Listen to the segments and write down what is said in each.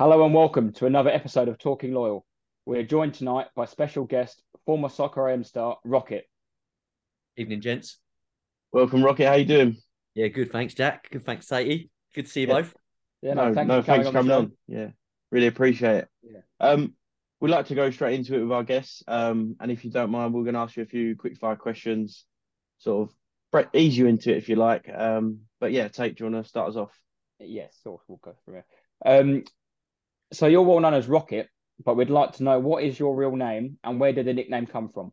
Hello and welcome to another episode of Talking Loyal. We're joined tonight by special guest, former Soccer AM star Rocket. Evening, gents. Welcome, Rocket. How you doing? Yeah, good. Thanks, Jack. Good. Thanks, Sadie. Good to see you Yeah. both. Yeah, no, thank no, for thanks coming for coming the on. Yeah, really appreciate it. Yeah. Um, we'd like to go straight into it with our guests. Um, and if you don't mind, we're going to ask you a few quick fire questions, sort of bre- ease you into it if you like. Um, but yeah, Tate, do you want to start us off? show. Yes, so we'll go through it. Um, so you're well known as Rocket, but we'd like to know what is your real name and where did the nickname come from?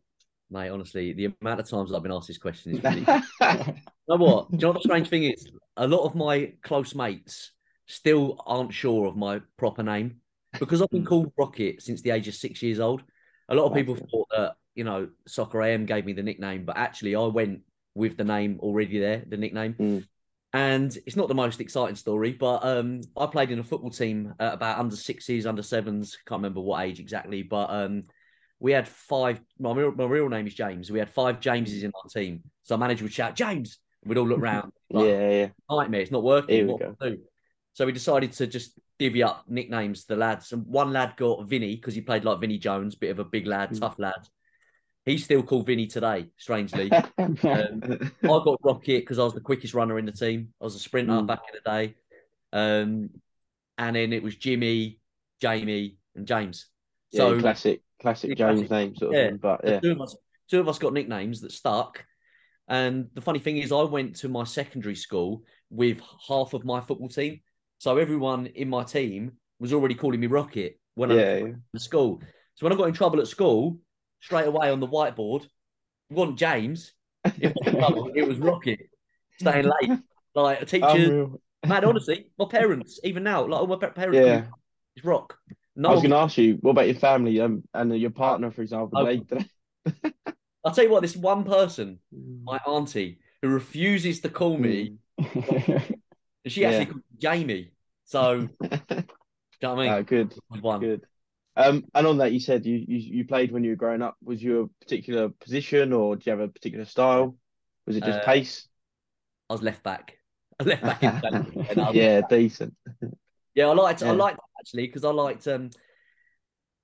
Mate, honestly, the amount of times I've been asked this question is really. you know what? Do you know what the strange thing is? A lot of my close mates still aren't sure of my proper name because I've been called Rocket since the age of six years old. A lot of people thought that, you know, Soccer AM gave me the nickname, but actually I went with the name already there, the nickname. Mm. And it's not the most exciting story, but um, I played in a football team at about under sixes, under sevens, can't remember what age exactly, but um, we had five. My real, my real name is James. We had five Jameses in our team. So our manager would shout, James. We'd all look round. like, yeah, yeah. nightmare. It's not working. We what go. we do? So we decided to just divvy up nicknames to the lads. And one lad got Vinny because he played like Vinnie Jones, bit of a big lad, Mm. tough lad. He's still called Vinny today, strangely. Um, I got Rocket because I was the quickest runner in the team. I was a sprinter Mm. back in the day. Um, and then it was Jimmy, Jamie, and James. yeah, So classic, classic Yeah, James name sort of Yeah. thing. But yeah, two of us, two of us got nicknames that stuck. And the funny thing is, I went to my secondary school with half of my football team, so everyone in my team was already calling me Rocket when I yeah, was yeah. at school. So when I got in trouble at school, straight away on the whiteboard, it wasn't James. If I got in trouble, it was Rocket. Staying late, like a teacher, Man, honestly, my parents, even now, like all my parents, Yeah. it's Rock. No, I was going to ask you, what about your family um, and your partner, for example? Oh. They. I'll tell you what, this one person, my auntie, who refuses to call me, Mm. she Yeah. actually called Jamie. So, do you know what I mean? Ah, good. one. Good. Um, and on that, you said you, you you played when you were growing up. Was you a particular position, or do you have a particular style? Was it just Uh, pace? I was left back. I left back in the and I was- Yeah, decent. yeah. I liked, I liked that actually because I liked. Um,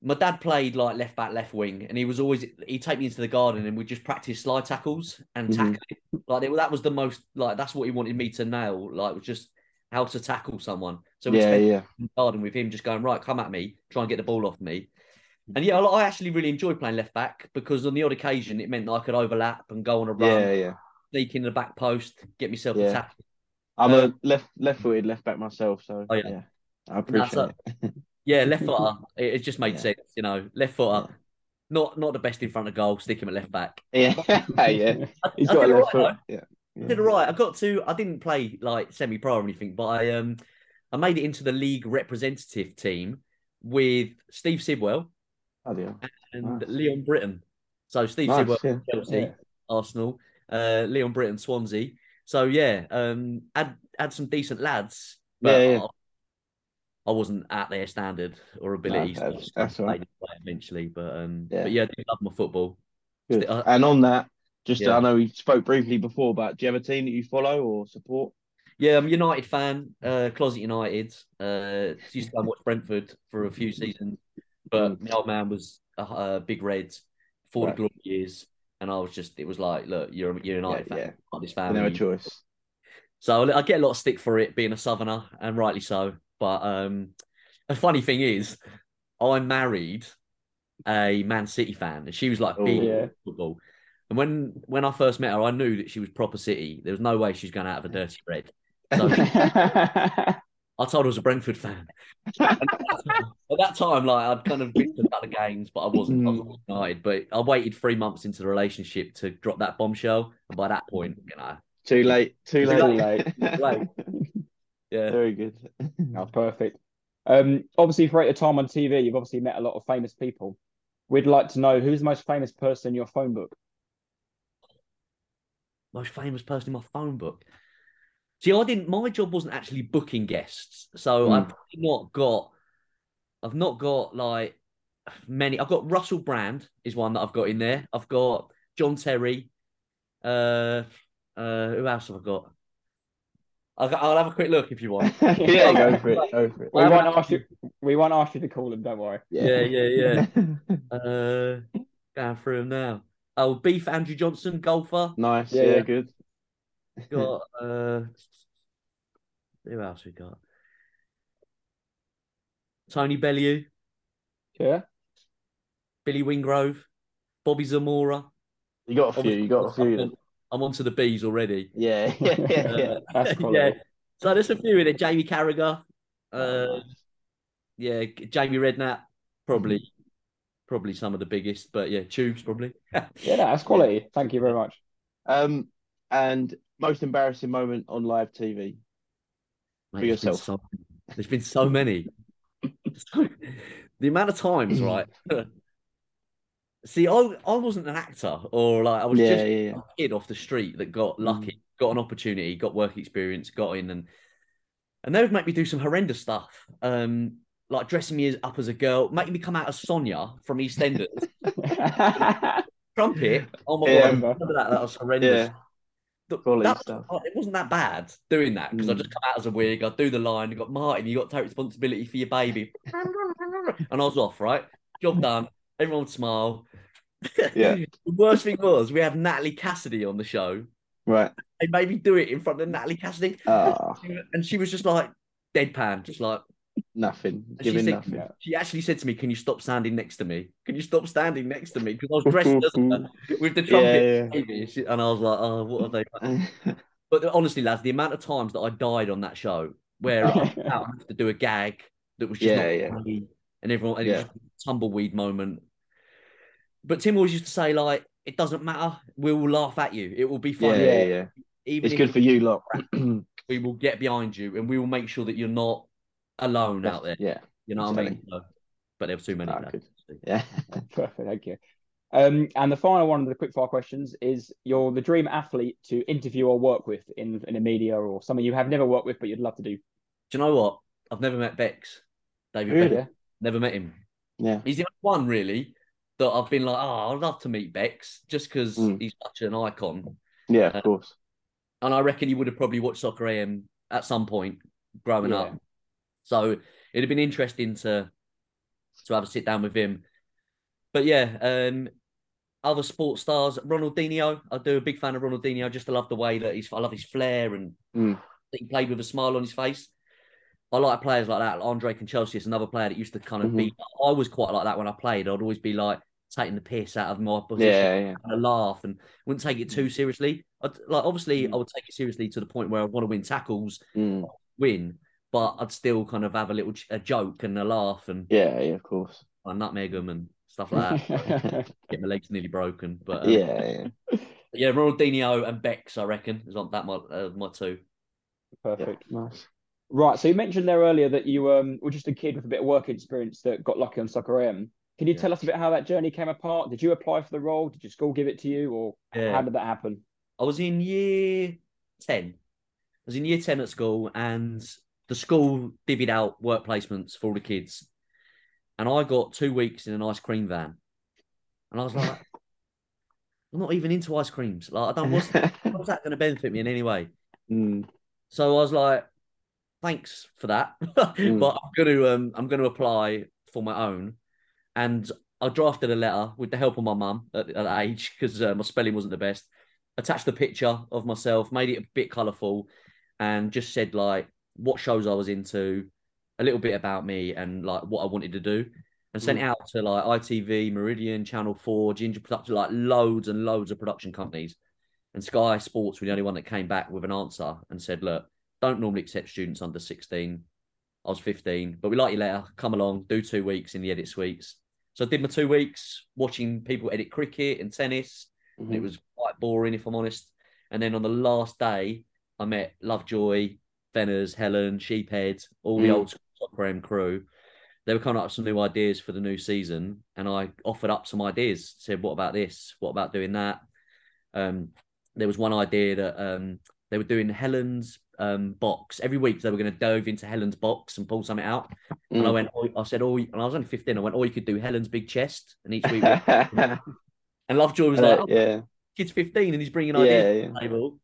my dad played like left back, left wing, and he was always he'd take me into the garden and we'd just practice slide tackles and Mhm. tackling. Like that was the most like that's what he wanted me to nail. Like was just how to tackle someone. So we Yeah, spent yeah, in the garden with him, just going right, come at me, try and get the ball off me. And yeah, I I actually really enjoyed playing left back because on the odd occasion it meant that I could overlap and go on a run, yeah, yeah. sneak in the back post, get myself Yeah. a tackle. I'm Uh, a left left-footed left back myself, so Oh, yeah. yeah, I appreciate it. Yeah, left footer. It, it just made Yeah. sense, you know. Left footer, not not the best in front of goal. Stick him at left back. Yeah, yeah. He's I got a did left right, foot. Yeah, I did all right. I got to. I didn't play like semi-pro or anything, but I um I made it into the league representative team with Steve Sidwell Oh, and Nice. Leon Britton. So Steve Nice, Sidwell, yeah. Chelsea, Yeah. Arsenal, uh, Leon Britton, Swansea. So yeah, um, had had some decent lads, but Yeah, yeah. I, I wasn't at their standard or ability. I that's- that's right. eventually, but um, Yeah. but yeah, I do love my football. Good. And on that, just yeah. I know we spoke briefly before, but do you have a team that you follow or support? Yeah, I'm a United fan, uh, closet United. Uh, used to go and watch Brentford for a few seasons, but my old man was a, a big Reds for Right. the glory years, and I was just, it was like, look, you're, you're a United Yeah, fan, yeah. like this family. have choice. So I get a lot of stick for it being a southerner, and rightly so. But um, the funny thing is, I married a Man City fan, and she was like Oh. big Yeah. football. And when when I first met her, I knew that she was proper City. There was no way she was going out of a dirty red. So I told her I was a Brentford fan. And at that time, like I'd kind of bitched about the games, but I wasn't. I was always United. But I waited three months into the relationship to drop that bombshell, and by that point, you know, Too late. Too Too late. late. late. yeah, Very good. Oh, perfect. Um, obviously, for your time on TV, you've obviously met a lot of famous people. We'd like to know who's the most famous person in your phone book. most famous person in my phone book. See, I didn't. My job wasn't actually booking guests, so I've Mm. probably not got. I've not got like many. I've got Russell Brand is one that I've got in there. I've got John Terry. Uh, uh, who else have I got? I'll, I'll have a quick look if you want. yeah, go for it. Go for it. We Well, won't ask you. We won't ask you to call them. Don't worry. Yeah, yeah, yeah. Uh, going through them now. Oh, Beef Andrew Johnston, golfer. nice. Yeah, Yeah, yeah. good. Got uh, who else we got? Tony Bellew, Yeah. Billy Wingrove, Bobby Zamora. You got a few. You got a few. I'm onto the bees already. Yeah, yeah, yeah. yeah. That's yeah. So there's a few in it. Jamie Carragher. Uh, yeah, Jamie Redknapp, probably, probably some of the biggest. But yeah, Tubes probably. Yeah, no, that's quality. Thank you very much. Um, and most embarrassing moment on live TV. Mate, For there's been yourself. so- there's been so many. So- the amount of times, right? See, I I wasn't an actor, or like I was Yeah, just yeah, yeah. a kid off the street that got Mm. lucky, got an opportunity, got work experience, got in, and and they would make me do some horrendous stuff. Um, like dressing me up as a girl, making me come out as Sonia from EastEnders, trumpet. Oh my god, remember that? That was horrendous. That- it wasn't that bad doing that because I Mm. just come out as a wig. I do the line. You got Martin. You got to take responsibility for your baby, and I was off. Right, job done. Everyone would smile. Yeah. the worst thing was we had Natalie Cassidy on the show. Right. They made me do it in front of Natalie Cassidy, Ah, and she was just like deadpan, just like nothing. And she said- nothing. She actually said to me, "Can you stop standing next to me? Can you stop standing next to me?" Because I was dressed with the trumpet, baby. She- and I was like, "Oh, what have they?" But honestly, lads, the amount of times that I died on that show where I was out and have to do a gag that was just Yeah, not yeah. funny, and everyone and it Yeah. tumbleweed moment. But Tim always used to say, like, it doesn't matter, we will laugh at you. It will be yeah, funny. yeah, yeah. Even It's good for you lot. we will get behind you and we will make sure that you're not alone out there. Yeah. You know what I mean? So, but there were too many. Lads. Yeah. Perfect. Thank you. Um, and the final one of the quick fire questions is: You're the dream athlete to interview or work with in in the media, or someone you have never worked with but you'd love to do. Do you know what? I've never met Becks. David Really? Never met him. Yeah. He's the only one really that I've been like, oh, I'd love to meet Becks just because Mm. he's such an icon. Yeah, Uh, of course. And I reckon he would have probably watched Soccer AM at some point growing Yeah. up. So it'd have been interesting to to have a sit down with him. But yeah, um, other sports stars, Ronaldinho. I do a big fan of Ronaldinho. Just I love the way that he's. I love his flair and Mm. that he played with a smile on his face. I like players like that. Andrei Kanchelskis is another player that used to kind of be. I was quite like that when I played. I'd always be like taking the piss out of my position, Yeah, yeah. and a laugh, and wouldn't take it too seriously. I'd, like obviously, I would take it seriously to the point where I want to win tackles, Mm. win, but I'd still kind of have a little a joke and a laugh and Yeah, yeah, of course. I nutmeg them and stuff like that. Get my legs nearly broken, but um, Yeah, yeah. yeah, Ronaldinho and Becks, I reckon, is on that my uh, my two. Perfect. yeah. Nice. Right. So you mentioned there earlier that you um, were just a kid with a bit of work experience that got lucky on Soccer AM. Can you Yeah. tell us a bit how that journey came apart? Did you apply for the role? Did your school give it to you, or Yeah. how did that happen? I was in year 10. I was in year 10 at school, and the school divvied out work placements for all the kids. And I got two weeks in an ice cream van. And I was like, I'm not even into ice creams. Like, I don't, what's, how's that going to benefit me in any way? Mm. So I was like, thanks for that. Mm. but I'm going to um, I'm going to apply for my own. And I drafted a letter with the help of my mum at, at that age because uh, my spelling wasn't the best. Attached a picture of myself, made it a bit colourful, and just said like what shows I was into, a little bit about me, and like what I wanted to do, and sent it out to like ITV, Meridian, Channel Four, Ginger Production, like loads and loads of production companies. And Sky Sports were the only one that came back with an answer and said, look, don't normally accept students under 16. I was 15, but we like you later. Come along, do two weeks in the edit suites. So I did my two weeks watching people edit cricket and tennis. And it Mhm. was quite boring, if I'm honest. And then on the last day, I met Lovejoy, Fenners, Helen, Sheephead, all the Mm. old Soccer AM crew. They were coming up with some new ideas for the new season, and I offered up some ideas. Said, "What about this? What about doing that?" Um, there was one idea that um, they were doing Helen's um, box every week. They were going to dove into Helen's box and pull something out. And I Mm. went, oh, I said, oh, and I was only 15. I went, oh, you could do Helen's big chest. And each week, and Lovejoy was like, oh, yeah, kid's 15 and he's bringing yeah, ideas yeah. to the table.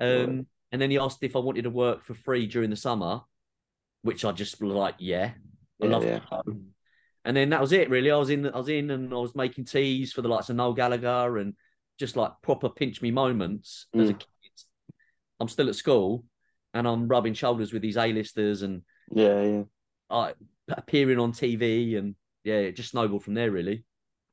Um, And then he asked if I wanted to work for free during the summer, which I just was like, yeah, I Yeah, love yeah. it. And then that was it, really. I was in, I was in, and I was making teas for the likes of Noel Gallagher and just like proper pinch me moments as a Mm. kid. I'm still at school, and I'm rubbing shoulders with these A-listers and Yeah, yeah. uh, appearing on TV, and yeah, it just snowballed from there, really.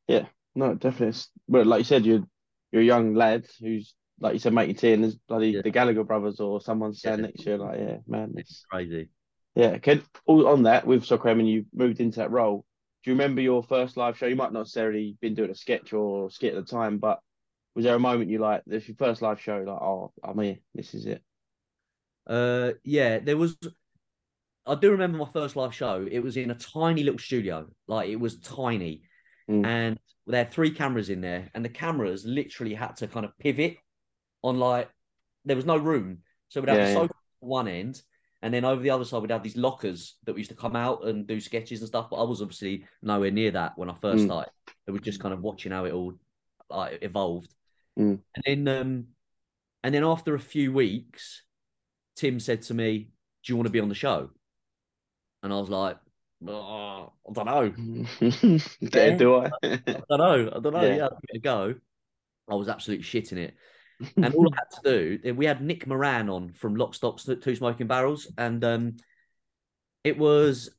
Yeah, no, definitely. It's, but like you said, you're you're a young lad who's like you said, making tea, and there's bloody Yeah. the Gallagher brothers or someone Yeah. next to you, like, yeah, man, It's crazy. yeah. Can all on that with Soccer AM you moved into that role. Do you remember your first live show? You might not necessarily been doing a sketch or skit at the time, but was there a moment you like this your first live show? Like, oh, I'm here. This is it. Uh, yeah, there was. I do remember my first live show. It was in a tiny little studio, like it was tiny, Mm. and there had three cameras in there, and the cameras literally had to kind of pivot on like there was no room, so we'd have Yeah, the yeah. sofa on one end, and then over the other side we'd have these lockers that we used to come out and do sketches and stuff. But I was obviously nowhere near that when I first Mm. started. It was just kind of watching how it all like evolved, Mm. and then um, and then after a few weeks, Tim said to me, "Do you want to be on the show?" And I was like, "Oh, I don't know. yeah, do I? I don't know. I don't know. Yeah. Yeah, I'll give it a go. I was absolutely shitting it. And all I had to do, we had Nick Moran on from Lock, Stock, Two Smoking Barrels. And um, it was,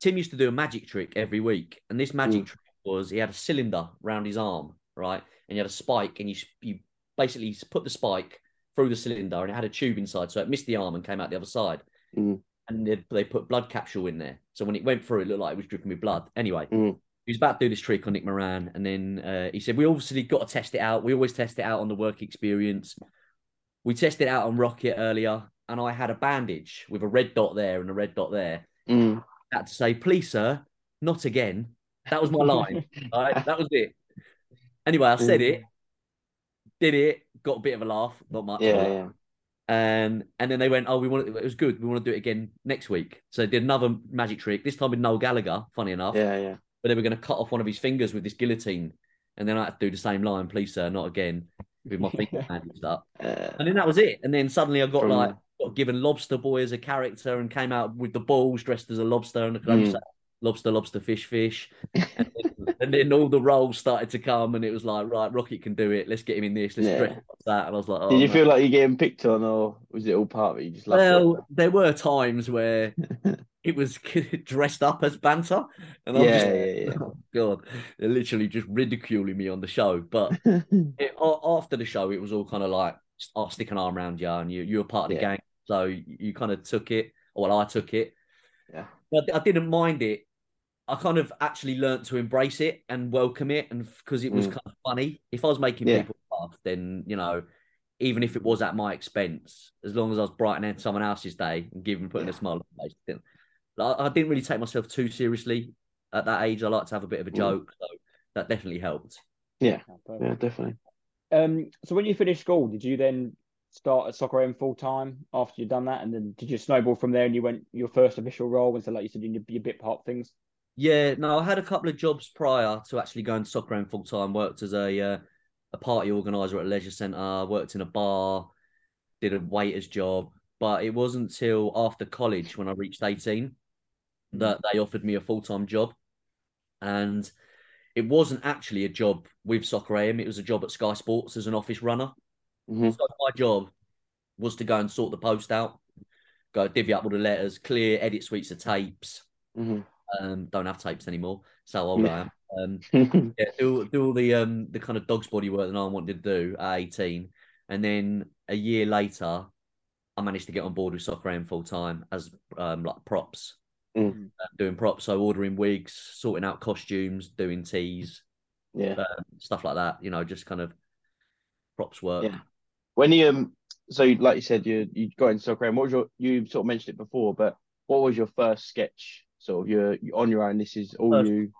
Tim used to do a magic trick every week. And this magic Mm. trick was he had a cylinder round his arm, right? And you had a spike, and you, you basically put the spike through the cylinder, and it had a tube inside. So it missed the arm and came out the other side. Mm. And they, they put blood capsule in there. So when it went through, it looked like it was dripping with blood. Anyway, Mm. He was about to do this trick on Nick Moran, and then uh, he said, "We obviously got to test it out. We always test it out on the work experience. We tested out on Rocket earlier, and I had a bandage with a red dot there and a red dot there. Mm. I had to say, please, sir, not again. That was my line. all right, that was it. Anyway, I said it, did it, got a bit of a laugh, not much. Yeah, yeah. and and then they went, oh, we want it, it was good. We want to do it again next week. So they did another magic trick. This time with Noel Gallagher. Funny enough, Yeah, yeah. But they were going to cut off one of his fingers with this guillotine, and then I had to do the same line, please sir, not again, with my finger bandaged up. Uh, And then that was it. And then suddenly I got From- like got given Lobster Boy as a character and came out with the balls dressed as a lobster and I Mm. just lobster, lobster, fish, fish. And then, and then all the roles started to come, and it was like, right, Rocket can do it. Let's get him in this. Let's Yeah. dress that. And I was like, oh, Did you no. feel like you're getting picked on, or was it all part of it? You just Well, there were times where it was dressed up as banter, and I was Yeah, just, yeah, yeah. oh god, they're literally just ridiculing me on the show. But it? after the show, it was all kind of like, I'll stick an arm around you, and you you were part of the Yeah. gang, so you, you kind of took it. Well, I took it. Yeah. But I didn't mind it. I kind of actually learnt to embrace it and welcome it, and because it was Mm. kind of funny. If I was making Yeah. people laugh, then you know, even if it was at my expense, as long as I was brightening someone else's day and giving putting Yeah. a smile on their face, then I, I didn't really take myself too seriously at that age. I like to have a bit of a Mm. joke, so that definitely helped. Yeah, yeah, definitely. Um, so when you finished school, did you then start at Soccer AM full time after you'd done that, and then did you snowball from there and you went your first official role? And so, like you said, your, your bit part things. Yeah, no, I had a couple of jobs prior to actually going to Soccer AM full time. Worked as a uh, a party organizer at a leisure centre. Worked in a bar. Did a waiter's job. But it wasn't until after college when I reached eighteen that they offered me a full time job, and it wasn't actually a job with Soccer AM. It was a job at Sky Sports as an office runner. Mhm. So my job was to go and sort the post out, go divvy up all the letters, clear edit suites of tapes. Mhm. Um, don't have tapes anymore. So old I am. Um, yeah, do do all the um the kind of dog's body work that I wanted to do at 18. And then a year later, I managed to get on board with Soccer AM full time as um like props. Mm. Uh, doing props, so ordering wigs, sorting out costumes, doing teas, yeah. um, stuff like that. You know, just kind of props work. Yeah. When you um, so like you said, you you got into soccer. And what was your? You sort of mentioned it before, but what was your first sketch? Sort of your you on your own. This is all First- you.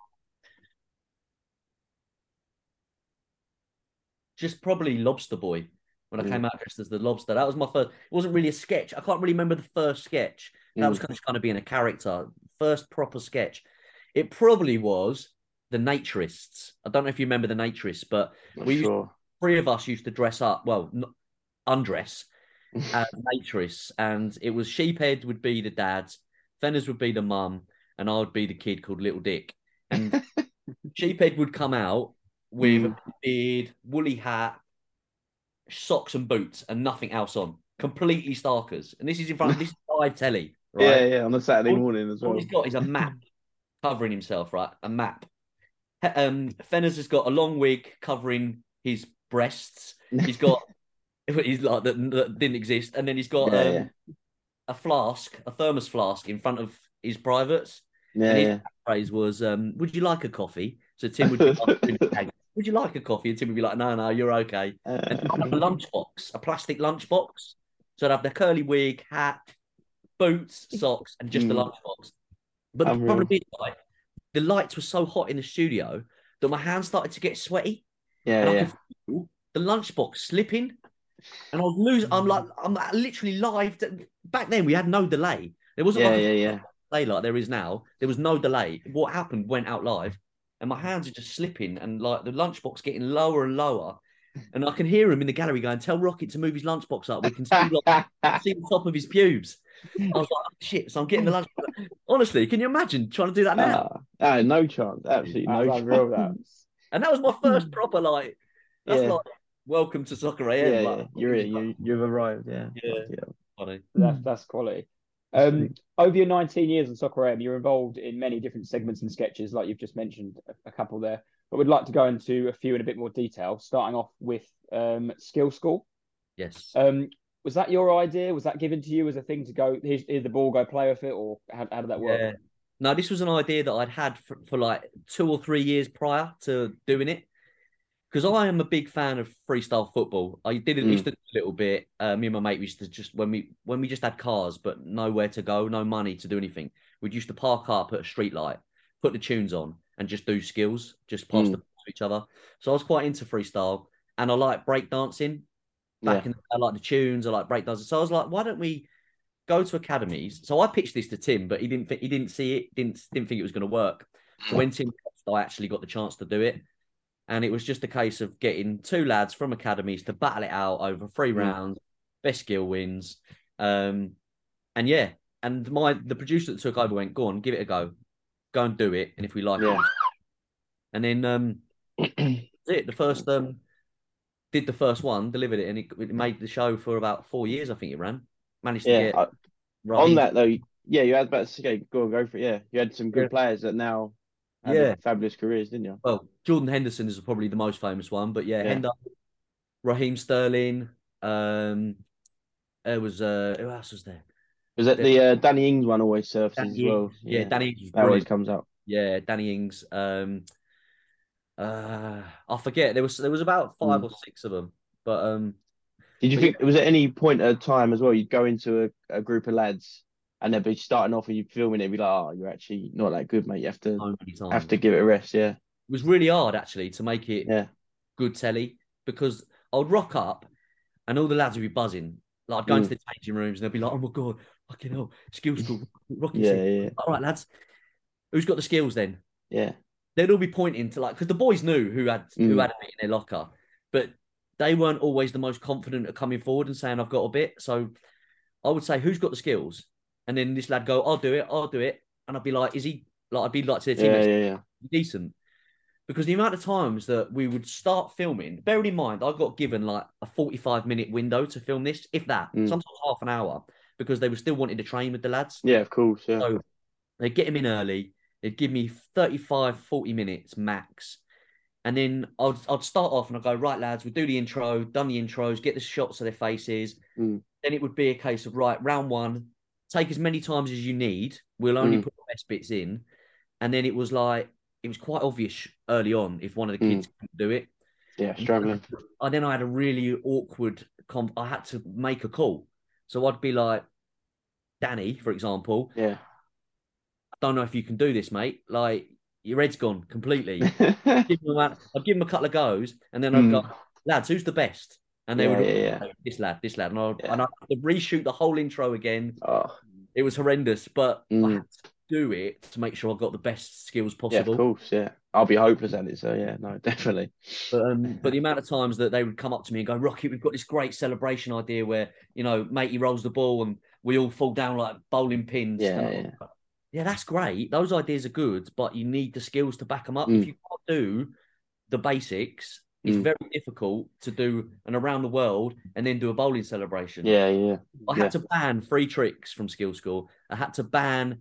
just probably Lobster Boy when I Mm. came out dressed as the lobster. That was my first. It wasn't really a sketch. I can't really remember the first sketch. That was Mm. kind of, kind of being a character. First proper sketch. It probably was the Naturists. I don't know if you remember the Naturists, but Not we used- three of us used to dress up. Well, n- undress and Matrix, and it was Sheephead would be the dad, Fenners would be the mum, and I would be the kid called Little Dick. And Sheephead would come out with Mm. a beard, woolly hat, socks and boots, and nothing else on. Completely starkers. And this is in front of this is live telly, right? Yeah, yeah, on a Saturday All- morning as well. All he's got is a map covering himself, right? A map. Um, Fenners has got a long wig covering his breasts. He's got he's like that, that didn't exist, and then he's got Yeah, um, yeah. a flask, a thermos flask in front of his privates. Yeah, and his yeah. phrase was, um, "Would you like a coffee?" So Tim would be like, "Would you like a coffee?" And Tim would be like, "No, no, you're okay." And Uh, a lunchbox, a plastic lunchbox. So I'd have the curly wig, hat, boots, socks, and just the Mm. lunchbox. But the problem is, like, the lights were so hot in the studio that my hands started to get sweaty, yeah, yeah. could feel the lunchbox slipping, and I was losing. I'm like, I'm literally live. Back then, we had no delay. There wasn't Yeah, like yeah, yeah. delay like there is now. There was no delay. What happened went out live, and my hands are just slipping, and like the lunchbox getting lower and lower. And I can hear him in the gallery going, "Tell Rocket to move his lunchbox up. We can see, like, see the top of his pubes." I was like, oh, "Shit!" So I'm getting the lunch. Honestly, can you imagine trying to do that now? Ah, ah, no chance. Absolutely no unreal, chance. that. And that was my first proper like. That's Yeah. like welcome to soccer Yeah, AM. yeah. like, You're in. You, you've arrived. Yeah. Yeah. Yeah. funny. That's that's quality. Um, over your 19 years in Soccer AM, you're involved in many different segments and sketches, like you've just mentioned a, a couple there. But we'd like to go into a few in a bit more detail, starting off with um, Skill School. Yes. Um, was that your idea? Was that given to you as a thing to go, here's, here's the ball, go play with it? Or how, how did that work? Yeah. No, this was an idea that I'd had for, for like two or three years prior to doing it. Because I am a big fan of freestyle football. I did it Mm. used to do a little bit. Uh, me and my mate we used to just when we when we just had cars but nowhere to go, no money to do anything. We'd used to park up at a street light, put the tunes on, and just do skills, just pass Mm. the ball to each other. So I was quite into freestyle, and I like breakdancing. Back Yeah. in, I like the tunes. I like breakdancing. So I was like, why don't we go to academies? So I pitched this to Tim, but he didn't. thi- He didn't see it. Didn't didn't think it was going to work. So when Tim, I actually got the chance to do it, and it was just a case of getting two lads from academies to battle it out over three Mm. rounds. Best skill wins. Um, and yeah, and my the producer that took over went, "Go on, give it a go, go and do it, and if we like Yeah. it." And then um, it. The first um, did the first one, delivered it, and it, it made the show for about four years. I think it ran. Managed to Yeah. get uh, Raheem- on that though, yeah, you had about to go on, go for it. Yeah, you had some good Yeah. players that now Yeah. fabulous careers, didn't you? Well, Jordan Henderson is probably the most famous one, but yeah, Yeah. Hendo, Raheem Sterling. Um, there was uh, who else was there? Was that the uh, Danny Ings one always surfaces Danny as well? Ings. Yeah, Danny Ings always comes up. Yeah, Danny Ings. Um, uh, I forget. There was there was about five Mm. or six of them, but um, Did you think was at any point at a time as well? You'd go into a, a group of lads and they'd be starting off and you'd filming it, be like, "Oh, you're actually not that good, mate. You have to so have to give it a rest." Yeah, It was really hard actually to make it yeah, good telly because I would rock up and all the lads would be buzzing. Like I'd go Mm. into the changing rooms and they'd be like, "Oh my god, fucking hell, skills school, rocking yeah, team." yeah, All right, lads, who's got the skills then? yeah. They'd all be pointing to like because the boys knew who had who Mm. had it in their locker, but they weren't always the most confident at coming forward and saying, "I've got a bit." So I would say, "Who's got the skills?" And then this lad go, "I'll do it, I'll do it," and I'd be like, "Is he?" Like I'd be like to the Yeah, teammates, yeah, yeah. decent. Because the amount of times that we would start filming, bearing in mind, I got given like a 45 minute window to film this, if that, Mm. sometimes half an hour, because they were still wanting to train with the lads. Yeah, of course. Yeah, So they'd get him in early, they'd give me 35, 40 minutes max. And then I'd, I'd start off and I'd go, right, lads, we'll do the intro, done the intros, get the shots of their faces. Mm. Then it would be a case of, right, round one, take as many times as you need. We'll only Mm. put the best bits in. And then it was like, it was quite obvious early on if one of the Mm. kids couldn't do it. yeah, struggling. And then I had a really awkward, comp- I had to make a call. So I'd be like, Danny, for example, Yeah, I don't know if you can do this, mate. Like, your head's gone completely. give him a, I'd give him a couple of goes, and then I'd Mm. go, lads, who's the best? And they yeah, would, yeah, yeah. this lad, this lad. And I'd, Yeah. and I'd have to reshoot the whole intro again. Oh, It was horrendous, but I Mm. had to do it to make sure I got the best skills possible. Yeah, of course. Yeah, I'll be hopeless at it. So yeah, no, definitely. But um, but the amount of times that they would come up to me and go, Rocky, we've got this great celebration idea where you know, matey rolls the ball and we all fall down like bowling pins. Yeah, yeah. yeah, that's great. Those ideas are good, but you need the skills to back them up. Mm. If you can't do the basics, it's Mm. very difficult to do an around the world and then do a bowling celebration. Yeah, yeah, I yeah. had to ban three tricks from skill school. I had to ban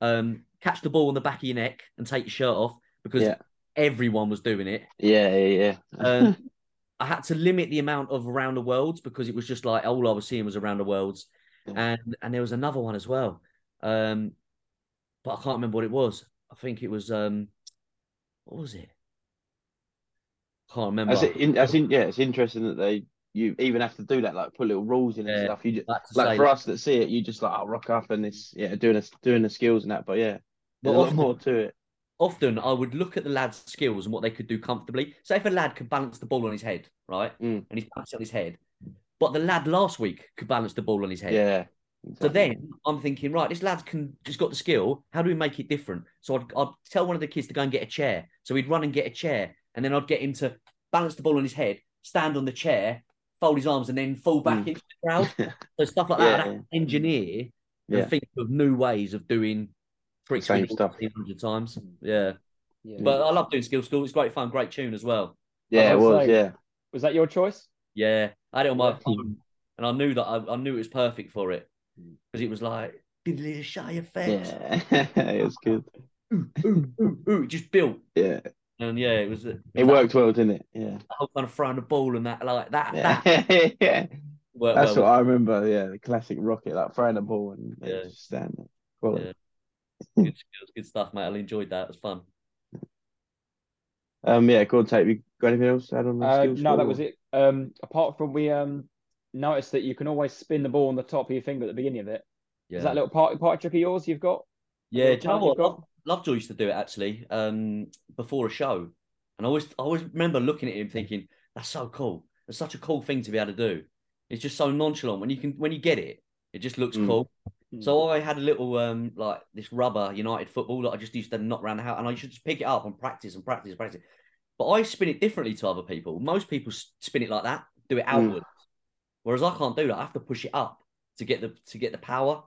um, catch the ball on the back of your neck and take your shirt off because Yeah. everyone was doing it. yeah, yeah, yeah. Um, I had to limit the amount of around the worlds because it was just like all I was seeing was around the worlds, and and there was another one as well, um, but I can't remember what it was. I think it was um, what was it? Can't remember. As in, as in, yeah, it's interesting that they you even have to do that, like put little rules in and stuff. You just, like for that. us that see it, you just like oh, rock up and this, yeah doing a, doing the skills and that. But yeah, there's Well, a lot often- more to it. often I would look at the lad's skills and what they could do comfortably. Say if a lad could balance the ball on his head, right, Mm. and he's balanced it on his head, but the lad last week could balance the ball on his head. Yeah. So then I'm thinking, right, this lad can just got the skill. How do we make it different? So I'd, I'd tell one of the kids to go and get a chair. So he'd run and get a chair, and then I'd get him to balance the ball on his head, stand on the chair, fold his arms, and then fall back Mm. into the crowd. So stuff like Yeah, that. I'd engineer Yeah. and think of new ways of doing tricks Same stuff. a hundred times. Yeah, Yeah. but I love doing skill school. It's great fun, great tune as well. yeah, it was was. Yeah. was that your choice? Yeah, I had it on my Yeah. phone, and I knew that I, I knew it was perfect for it because it was like diddly shy effect. Yeah, it was good. Ooh, ooh, ooh, ooh, just built. Yeah, And yeah, it was. It, it worked well, didn't it? Yeah, The whole kind of throwing the ball and that, like that. yeah, that yeah. worked That's well. what I remember. Yeah, the classic rocket, like throwing the ball and they Yeah. just stand there. Well, Yeah. good skills, good stuff, mate. I enjoyed that. It was fun. um, yeah, go on, take. You got anything else to add on the Uh, skills? no, that was it. Um, apart from we um noticed that you can always spin the ball on the top of your finger at the beginning of it. Yeah. Is that little party party trick of yours you've got? Yeah, little do you know talent you've what? Lovejoy used to do it actually um, before a show, and I always, I always remember looking at him thinking, "That's so cool. It's such a cool thing to be able to do. It's just so nonchalant when you can, when you get it, it just looks Mm. cool." Mm. So I had a little um like this rubber United football that I just used to knock around the house, and I used to just pick it up and practice and practice and practice. But I spin it differently to other people. Most people spin it like that, do it Mm. outwards, whereas I can't do that. I have to push it up to get the to get the power.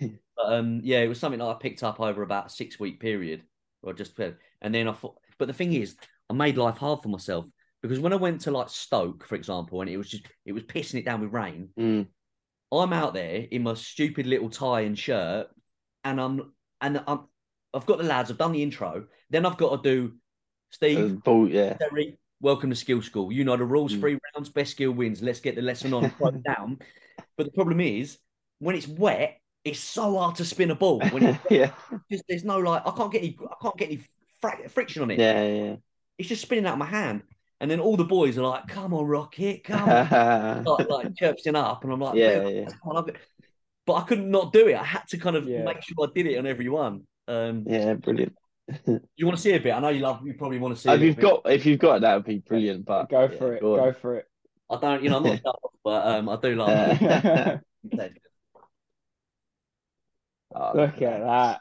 But um, yeah, it was something that I picked up over about a six week period, or just and then I thought. But the thing is, I made life hard for myself because when I went to like Stoke, for example, and it was just it was pissing it down with rain. Mm. I'm out there in my stupid little tie and shirt, and I'm and I'm I've got the lads. I've done the intro. Then I've got to do Steve, yeah, Terry. Welcome to Skill School. You know the rules. Mm. Three rounds, best skill wins. Let's get the lesson on. Down. But the problem is when it's wet, it's so hard to spin a ball. When it's yeah, just there's no like I can't get any I can't get any fra- friction on it. yeah, yeah. It's just spinning out of my hand. And then all the boys are like, "Come on, Rocket, come on!" like, like chirping up, and I'm like, Yeah, yeah. come on, But I couldn't not do it. I had to kind of Yeah. make sure I did it on every one. Um, yeah, brilliant. You want to see a bit? I know you love. You probably want to see. If a you've bit. got, if you've got, that would be brilliant. But go yeah, for it. go. Go for it. I don't. You know, I'm not tough, but um, I do like. It. oh, Look at that.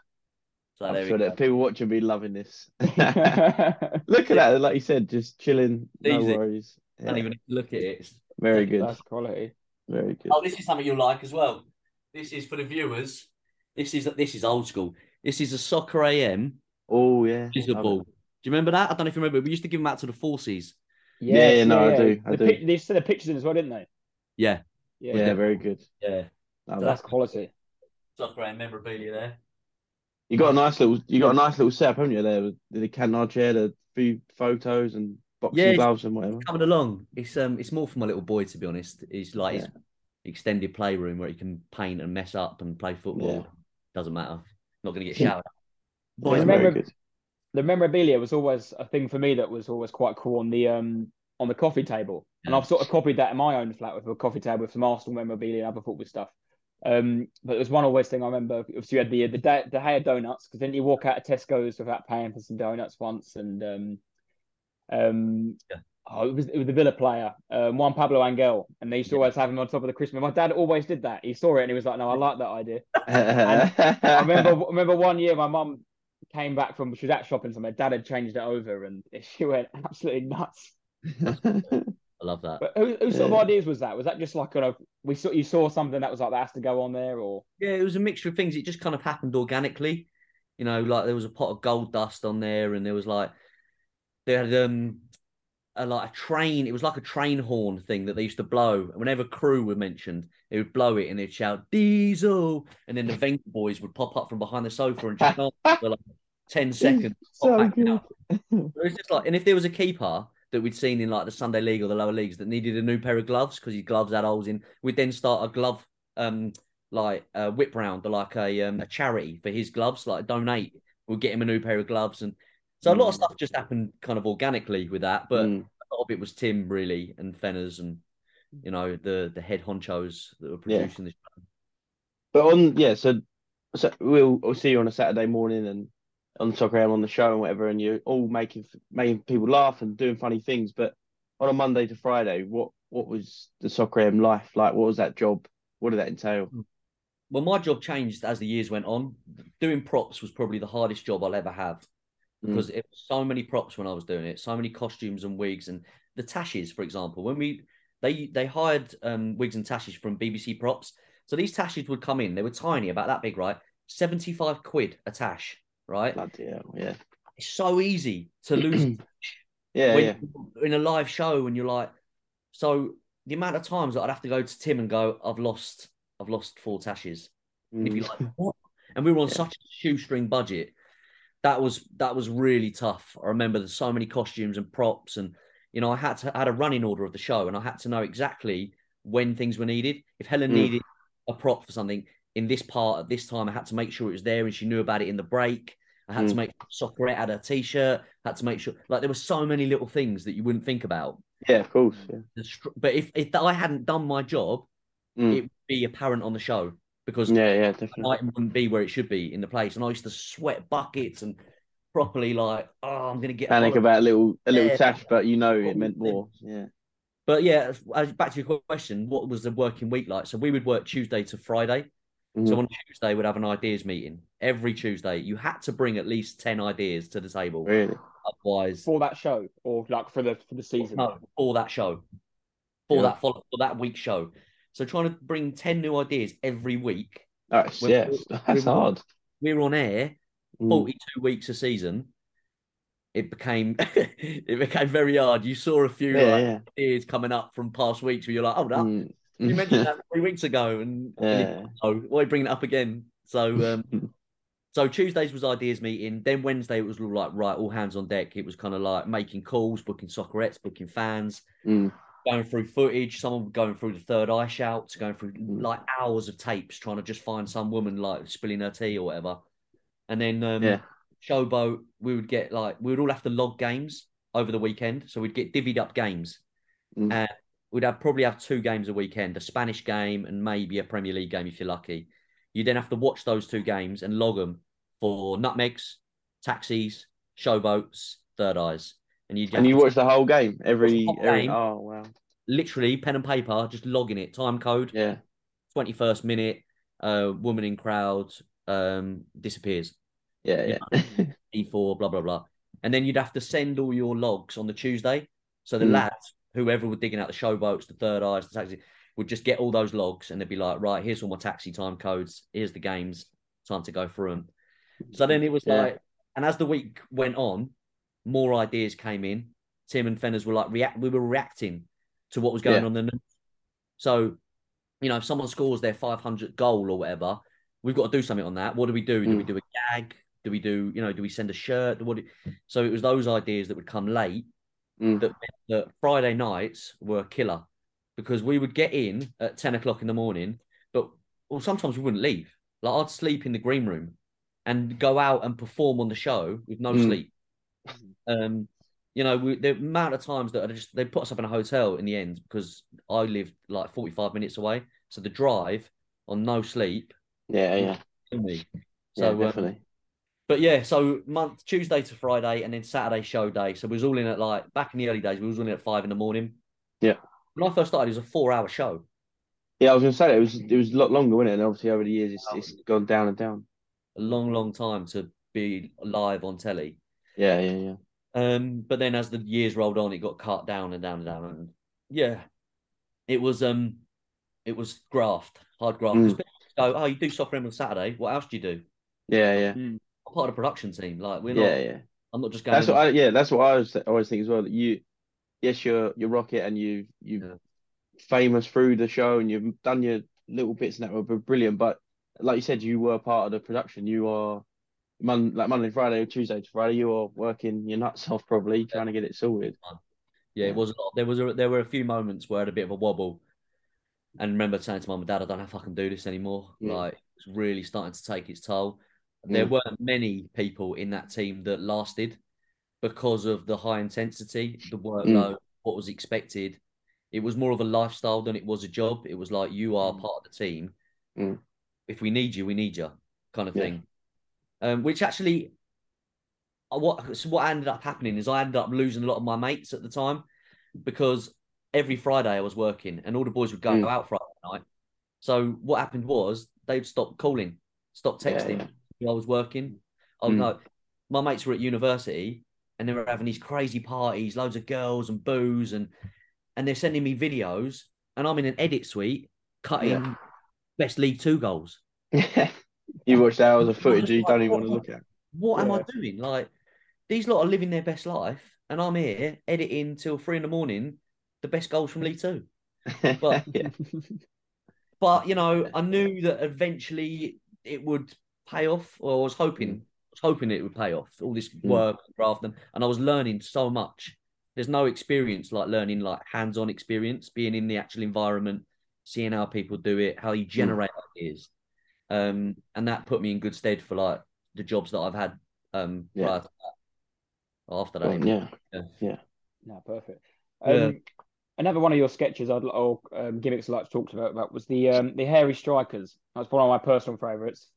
So I'm there sure that people watching be loving this. Look at that, like you said, just chilling, no Easy. worries. Can't even look at it. It's- very good, That's quality. very good. Oh, this is something you'll like as well. This is for the viewers. This is this is old school. This is a soccer AM Oh yeah, Is the love ball. Do you remember that? I don't know if you remember. We used to give them out to the forces. Yeah, yeah, no, I do, I the do. Pic- they sent the pictures in as well, didn't they? Yeah, Yeah, Yeah, very good. yeah. Love that's that. quality. Soccer AM memorabilia there. You got a nice little, you got a nice little setup, haven't you? There with the canard chair, the few photos and boxing Yeah, gloves and whatever. Coming along. It's um, it's more for my little boy to be honest. It's like his Yeah. extended playroom where he can paint and mess up and play football. Yeah. Doesn't matter. Not going to get Yeah. shouted. Yeah, Boys, remember- The memorabilia was always a thing for me that was always quite cool on the um on the coffee table, and I've sort of copied that in my own flat with a coffee table with some Arsenal memorabilia and other football stuff. Um, but there was one always thing I remember. Obviously, you had the the De, De Gea donuts because then you walk out of Tesco's without paying for some donuts once, and um, um, Yeah. Oh, it was it was the Villa player, um, Juan Pablo Angel, and they used to Yeah. always have him on top of the Christmas. My dad always did that. He saw it and he was like, "No, I like that idea." I remember I remember one year my mum came back from she was out shopping somewhere. Dad had changed it over, and she went absolutely nuts. I love that. But who, who sort of ideas was that? Was that just like kind of we saw you saw something that was like that has to go on there, or Yeah, it was a mixture of things. It just kind of happened organically. You know, like there was a pot of gold dust on there, and there was like they had um a like a train. It was like a train horn thing that they used to blow. And whenever Crewe were mentioned, they would blow it and they'd shout Diesel, and then the Vengaboys would pop up from behind the sofa and just dance for like ten seconds. So good. out. It was just like, and if there was a keeper that we'd seen in like the Sunday League or the lower leagues that needed a new pair of gloves because his gloves had holes in, we'd then start a glove um like a whip round or like a um, a charity for his gloves, like donate. We'll get him a new pair of gloves, and so a lot of Mm. stuff just happened kind of organically with that. But Mm. a lot of it was Tim really and Fenners and you know the the head honchos that were Yeah. producing this. But on yeah, so so we'll, we'll see you on a Saturday morning and on Soccer AM on the show and whatever, and you're all making making people laugh and doing funny things. But on a Monday to Friday, what what was the Soccer AM life like? What was that job? What did that entail? Well, my job changed as the years went on. Doing props was probably the hardest job I'll ever have Mm. because it was so many props when I was doing it, so many costumes and wigs and the tashes, for example. When we they they hired um, wigs and tashes from BBC Props, so these tashes would come in. They were tiny, about that big, right? Seventy five quid a tash, right? Bloody hell, yeah, It's so easy to lose yeah, when yeah. in a live show and you're like, so the amount of times that I'd have to go to Tim and go, I've lost, I've lost four tashes. And if you're Mm. like, what? And we were on Yeah. such a shoestring budget. That was that was really tough. I remember there's so many costumes and props, and you know, I had to I had a running order of the show, and I had to know exactly when things were needed. If Helen Mm. needed a prop for something in this part at this time, I had to make sure it was there, and she knew about it in the break. I had to Mm. make Soccerette had a t-shirt. Had to make sure, like there were so many little things that you wouldn't think about. yeah, of course, yeah. But if if I hadn't done my job, Mm. it would be apparent on the show because yeah, yeah, the definitely. item wouldn't be where it should be in the place. And I used to sweat buckets and properly like, oh, I'm gonna get Panic about a little a little Yeah. tash, but you know it meant more. Yeah, But yeah, back to your question, what was the working week like? So we would work Tuesday to Friday. So Mhm. on Tuesday we'd have an ideas meeting every Tuesday. You had to bring at least ten ideas to the table, really. otherwise, for that show, or like for the for the season. no, for that show, for Yeah. that follow, for that week show. So trying to bring ten new ideas every week. That's When- yeah, that's when- hard. we're on air Mm. 42 weeks a season, it became it became very hard. You saw a few Yeah, like, yeah. ideas coming up from past weeks where you're like, hold up, Mm. You mentioned that three weeks ago, and, Yeah. oh, why bringing it up again? So um, so Tuesdays was ideas meeting. Then Wednesday it was all like right, all hands on deck. It was kind of like making calls, booking soccerettes, booking fans, Mm. going through footage. Someone going through the third eye shouts, going through Mm. like hours of tapes, trying to just find some woman like spilling her tea or whatever. And then um, Yeah. showboat, we would get like we would all have to log games over the weekend, so we'd get divvied up games, Mm. and we'd have probably have two games a weekend, a Spanish game and maybe a Premier League game if you're lucky. You then have to watch those two games and log them for nutmegs, taxis, showboats, third eyes, and you And you watch the whole game every, every game. oh wow. literally pen and paper, just logging it, time code, Yeah. twenty first minute, uh, woman in crowd, um, disappears. Yeah, yeah. E4, blah blah blah, and then you'd have to send all your logs on the Tuesday. So the Mm. lads, whoever were digging out the showboats, the third eyes, the taxi, would just get all those logs, and they'd be like, right, here's all my taxi time codes, here's the games, time to go through them. So then it was Yeah. like, and as the week went on, more ideas came in. Tim and Fenners were like react. We were reacting to what was going Yeah. on the news. So, you know, if someone scores their 500 goal or whatever, we've got to do something on that. What do we do? Do we Mm. do a gag? Do we do, you know, do we send a shirt? What? do- So it was those ideas that would come late. Mm. That meant that Friday nights were killer because we would get in at 10 o'clock in the morning, but well, sometimes we wouldn't leave. Like I'd sleep in the green room and go out and perform on the show with no Mm. sleep. Um, you know, we, the amount of times that I just they put us up in a hotel in the end because I lived like 45 minutes away. So the drive on no sleep Yeah, yeah. me. Yeah, So um, definitely. But yeah, so month Tuesday to Friday, and then Saturday show day. So we was all in at like back in the early days. We was all in at five in the morning. Yeah. When I first started, it was a four-hour show. Yeah, I was gonna say it was it was a lot longer, wasn't it? And obviously over the years it's it's gone down and down. A long, long time to be live on telly. Yeah, yeah, yeah. Um, but then as the years rolled on, it got cut down and down and down. And yeah, it was um, it was graft, hard graft. Mm. 'Cause people Go, oh, you do Soccer AM Saturday. What else do you do? Yeah, yeah. I'm part of the production team. Like we're Yeah, not. yeah. I'm not just going. That's what I yeah, that's what I always, always think as well. That you yes, you're you're rocket and you you Yeah. famous through the show and you've done your little bits and that were brilliant. But like you said, you were part of the production. You are Mon like Monday, Friday, or Tuesday to Friday, you are working your nuts off probably trying to get it sorted. Yeah, Yeah. it was. a There was a, there were a few moments where I had a bit of a wobble, and remember saying to mum and dad, "I don't know if I can do this anymore." Mm. Like it's really starting to take its toll. There Mm. weren't many people in that team that lasted because of the high intensity, the workload, what was expected. It was more of a lifestyle than it was a job. It was like you are Mm. part of the team. Mm. If we need you, we need you, kind of Yeah. thing. Um, which actually, uh, what so what ended up happening is I ended up losing a lot of my mates at the time because every Friday I was working and all the boys would go Mm. out Friday night. So what happened was they'd stop calling, stop texting. yeah. when I was working. I was Mm. like, my mates were at university and they were having these crazy parties, loads of girls and booze, and and they're sending me videos, and I'm in an edit suite cutting Yeah. best League Two goals. you watched hours of footage you don't even want to look at. What am I doing? Like these lot are living their best life, and I'm here editing till three in the morning the best goals from League Two. But- yeah. But you know, I knew that eventually it would pay off, or I was hoping, Mm. I was hoping it would pay off. All this Mm. work, graft, and, and I was learning so much. There's no experience like learning like hands-on experience, being in the actual environment, seeing how people do it, how you Mm. generate ideas, um, and that put me in good stead for like the jobs that I've had um Yeah. prior to that. After that, Go on, even. yeah. No, perfect. Yeah. Another one of your sketches I'd or um, gimmicks I like to talk about, about was the um, the hairy strikers. That's one of my personal favourites.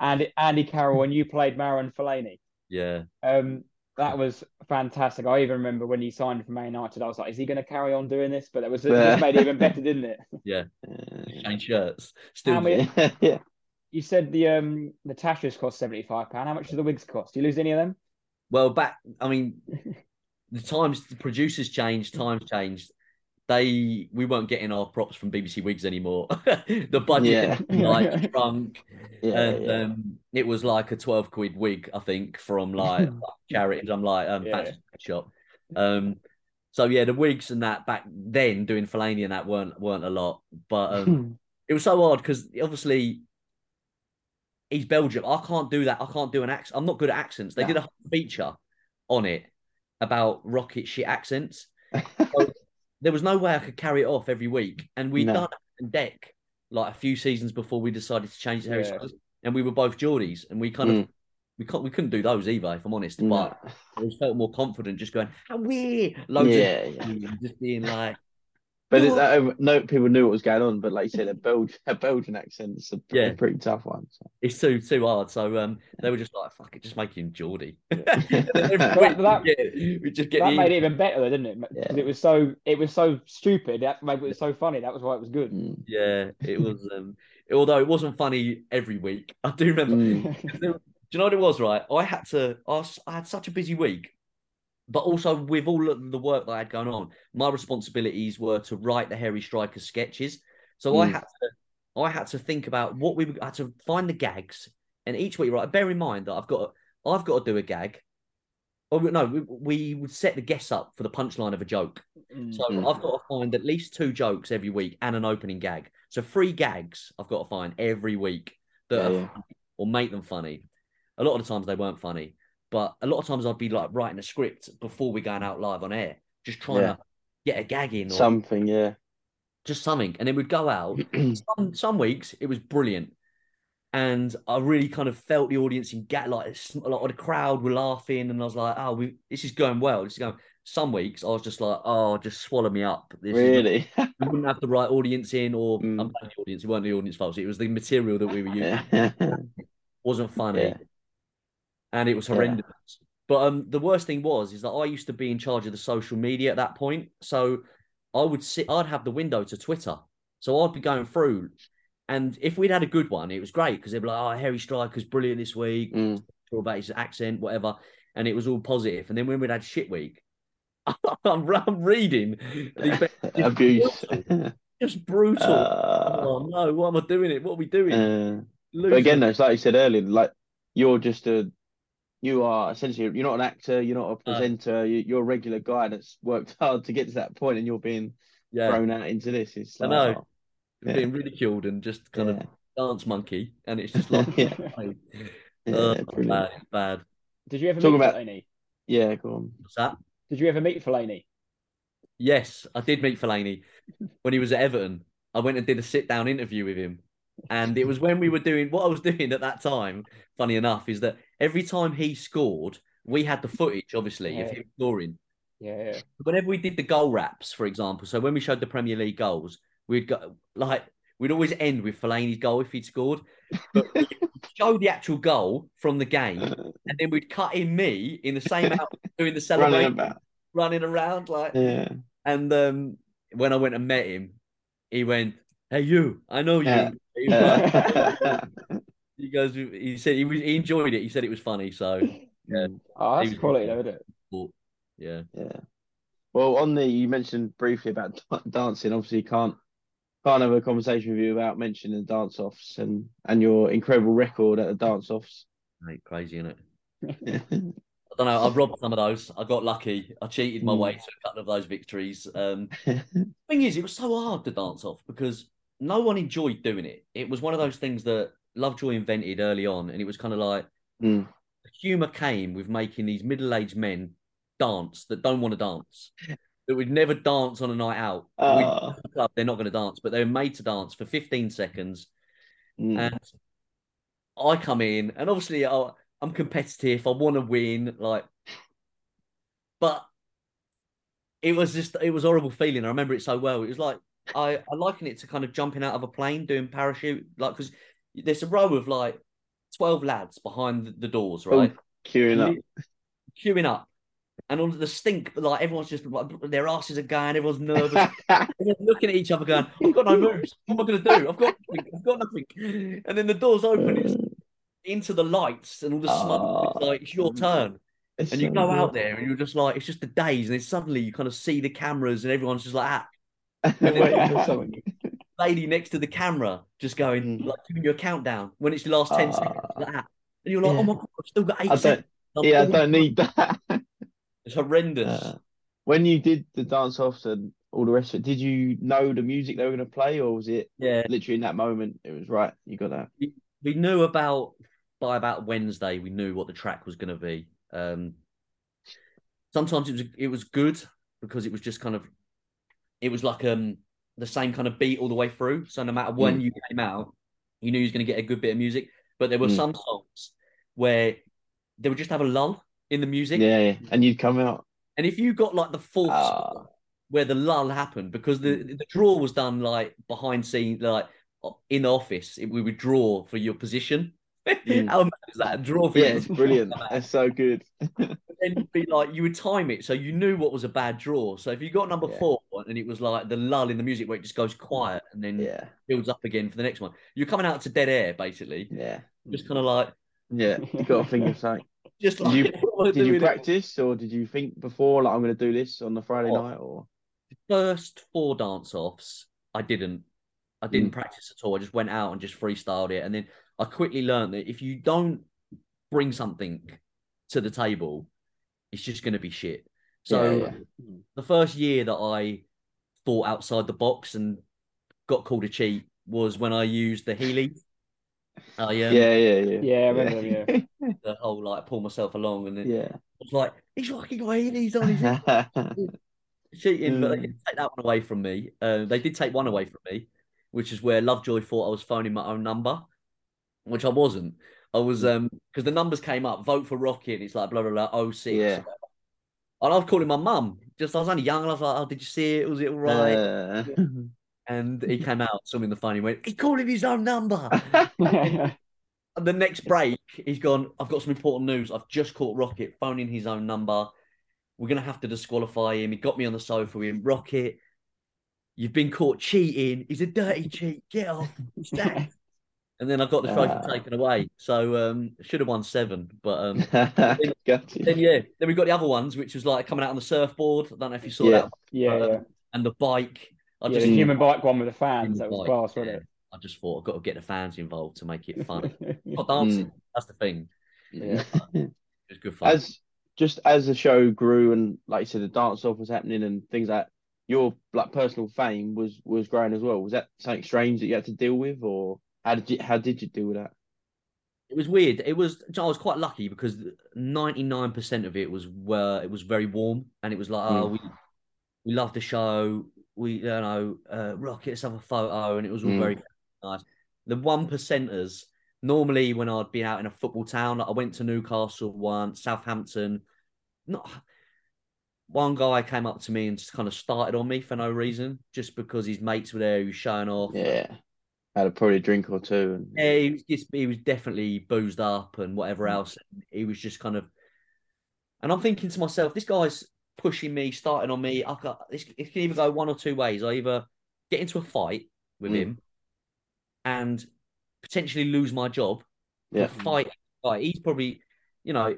Andy Andy Carroll and you played Marouane Fellaini. yeah, Um, that was fantastic. I even remember when he signed for Man United, I was like, is he going to carry on doing this? But it was Yeah. just made it even better, didn't it? Yeah. change shirts. Still, How many- yeah. You said the um the Tashers cost seventy five pound. How much do the wigs cost? Do you lose any of them? Well, back, I mean, the times, the producers changed, times changed. They, we weren't getting our props from BBC Wigs anymore. the budget Yeah. like shrunk, Yeah, and yeah. um, it was like a twelve quid wig, I think, from like charities. I'm like, um, Yeah. fancy shop. Um, so yeah, the wigs and that back then doing Fellaini and that weren't weren't a lot, but um, it was so odd because obviously he's Belgium. I can't do that. I can't do an accent. I'm not good at accents. They No. did a feature on it about rocket shit accents. So there was no way I could carry it off every week. And we'd No. done it deck like a few seasons before we decided to change the Harry Yeah. Styles. And we were both Geordies, and we kind of mm. we can't we couldn't do those either, if I'm honest. No. But I just felt more confident just going, how we loads Yeah, of yeah. just being like, But it, What? that, no people knew what was going on. But like you said, a Belgian a Belgian accent is a pretty, Yeah. pretty tough one. So. it's too too hard. So um, they were just like, "Fuck it, just make him Geordie." Yeah. Every that- we we just get that made it even better, though, didn't it? 'Cause Yeah. it was so it was so stupid. That made it so funny. That was why it was good. Mm. yeah. It was um, although it wasn't funny every week. I do remember. Mm. Do you know what it was? Right, I had to. I, was, I had such a busy week, but also with all of the work that I had going on, my responsibilities were to write the Hairy Striker sketches. So I Mm. had to. I had to think about what we had to find the gags, and each week, right. Bear in mind that I've got. I've got to do a gag. Oh no, we, we would set the guests up for the punchline of a joke. Mm. So Mm. I've got to find at least two jokes every week and an opening gag. So three gags I've got to find every week that Yeah, are yeah. or make them funny. A lot of the times they weren't funny, but a lot of times I'd be like writing a script before we going out live on air, just trying Yeah. to get a gag in or Something, yeah. just something, and then we'd go out. some some weeks it was brilliant, and I really kind of felt the audience in get like a lot of the crowd were laughing, and I was like, oh, we this is going well. This is going. Some weeks I was just like, oh, just swallow me up. This not- really? we wouldn't have the right audience in, or Mm. I'm the audience. It weren't the audience fault. It was the material that we were using wasn't funny. Yeah. And it was Yeah. horrendous. But um, the worst thing was is that I used to be in charge of the social media at that point, so I would sit, I'd have the window to Twitter, so I'd be going through, and if we'd had a good one, it was great because they'd be like, "Oh, Hairy Striker's brilliant this week," Mm. sure about his accent, whatever, and it was all positive. And then when we'd had shit week, I'm, I'm reading be- Abuse. just brutal. Uh, oh no, what am I doing? It? What are we doing? uh, but again, though, it's like you said earlier, like you're just a, you are essentially, you're not an actor, you're not a presenter, you, you're a regular guy that's worked hard to get to that point, and you're being yeah, thrown out into this. It's I like, know. oh, yeah. being ridiculed and just kind yeah, of dance monkey, and it's just like, yeah, hey, yeah, uh, bad, bad. Did you ever Talk meet about- Fellaini? Yeah, go on. What's that? Did you ever meet Fellaini? Yes, I did meet Fellaini when he was at Everton. I went and did a sit down interview with him. And it was when we were doing what I was doing at that time, funny enough, is that every time he scored, we had the footage, obviously, of Yeah. him scoring. Yeah, yeah. Whenever we did the goal wraps, for example, so when we showed the Premier League goals, we'd go like we'd always end with Fellaini's goal if he'd scored. But show the actual goal from the game, and then we'd cut in me in the same outfit doing the Running celebration, about. running around like Yeah. and um, when I went and met him, he went, "Hey, you! I know you." Yeah. He, was Yeah. he goes. He said he, was, he enjoyed it. He said it was funny. So yeah, Oh, that's was- quality, though, isn't it? but, yeah, Yeah. Well, on the you mentioned briefly about d- dancing. Obviously, you can't can't have a conversation with you without mentioning the dance offs and and your incredible record at the dance offs. Mate, crazy, isn't it? I don't know. I've robbed some of those. I got lucky. I cheated my Mm. way to a couple of those victories. Um, thing is, it was so hard to dance off because no one enjoyed doing it. It was one of those things that Lovejoy invented early on, and it was kind of like Mm. the humour came with making these middle-aged men dance that don't want to dance, that would never dance on a night out. Club, they're not going to dance, but they're made to dance for 15 seconds. Mm. And I come in, and obviously I, I'm competitive. I want to win, like, but it was just it was a horrible feeling. I remember it so well. It was like I I liken it to kind of jumping out of a plane doing parachute, like because there's a row of like 12 lads behind the, the doors, Oh, right? Queuing up. queuing up, and all the stink, like everyone's just like their asses are going, everyone's nervous, everyone's looking at each other, going, "I've got no moves. What am I going to do? I've got, nothing. I've got nothing." And then the doors open it's into the lights and all the smoke. It's Ah. like it's your turn, It's and you so go out there, and you're just like, it's just the days, and then suddenly you kind of see the cameras, and everyone's just like, ah, Waiting for something. lady next to the camera, just going Mm. like giving you a countdown when it's the last ten Ah. seconds, like that. And you're like, Yeah. oh my god, I've still got eight I don't. seconds. I'm Yeah, I don't need that. It's horrendous. Uh, when you did the dance offs and all the rest of it, did you know the music they were going to play, or was it yeah, literally in that moment it was right? You got that. we knew about by about Wednesday. We knew what the track was going to be. Um, sometimes it was it was good because it was just kind of it was like um the same kind of beat all the way through. So no matter when you came out, you knew you was going to get a good bit of music. But there were Mm. some songs where they would just have a lull in the music, Yeah, yeah. and you'd come out. and if you got like the fourth song where the lull happened because the the draw was done like behind scene like in the office, it, we would draw for your position. Mm. How mad is that? Draw for Yeah, it's brilliant. That's so good. then you'd be like you would time it so you knew what was a bad draw. So if you got number Yeah. four and it was like the lull in the music where it just goes quiet and then Yeah, builds up again for the next one, you're coming out to dead air basically. yeah, Just kind of like yeah. You got a of something. just Did you- what am I Did you practice, or did you think before, like I'm going to do this on the Friday Oh. night, or? the first four dance offs, I didn't. I didn't Mm. practice at all. I just went out and just freestyled it. And then I quickly learned that if you don't bring something to the table, it's just going to be shit. So Yeah, yeah. the first year that I thought outside the box and got called a cheat was when I used the Heely. I um, Yeah, yeah, yeah. Yeah, I remember them, the whole like pull myself along, and then yeah. I was like, he's fucking got Heelys on his cheating, but they Mm. didn't take that one away from me. Uh, they did take one away from me, which is where Lovejoy thought I was phoning my own number, which I wasn't. I was um because the numbers came up, vote for Rocky, and it's like blah blah blah 06. Yeah. And I was calling my mum. Just I was only young, and I was like, "Oh, did you see it? Was it all right?" Uh, And he came out, saw me on the phone. He went, "He's calling his own number." the next break, he's gone. I've got some important news. I've just caught Rocket phoning his own number. We're gonna have to disqualify him. He got me on the sofa with him. Rocket, you've been caught cheating. He's a dirty cheat. Get off. He's sacked. and then I got the trophy Ah. taken away. So um, should have won seven, but um, you. then yeah, then we got the other ones, which was like coming out on the surfboard. I don't know if you saw Yeah. that, Yeah, Um, yeah. and the bike. I yeah just the human bike one with the fans. That was bike, class, wasn't yeah. it? I just thought I've got to get the fans involved to make it fun. Not dancing. That's the thing. Yeah. It was good fun. as just as the show grew and like you said, the dance off was happening and things like your like personal fame was was growing as well. Was that something strange that you had to deal with, or how did you how did you deal with that? It was weird. It was. I was quite lucky because ninety nine percent of it was where it was very warm, and it was like, oh, Mm. we we love the show. We you know, uh, Rocket, let's have a photo, and it was all Mm. very nice. The one percenters. Normally, when I'd been out in a football town, like I went to Newcastle once, Southampton. Not one guy came up to me and just kind of started on me for no reason, just because his mates were there, he was showing off. Yeah, had a probably a drink or two, and Yeah, he was just, he was definitely boozed up and whatever else. He was just kind of, and I'm thinking to myself, this guy's pushing me, starting on me. I've got this. It can either go one or two ways. I either get into a fight with Mm. him and potentially lose my job. Yeah. fighting. Like he's probably, you know,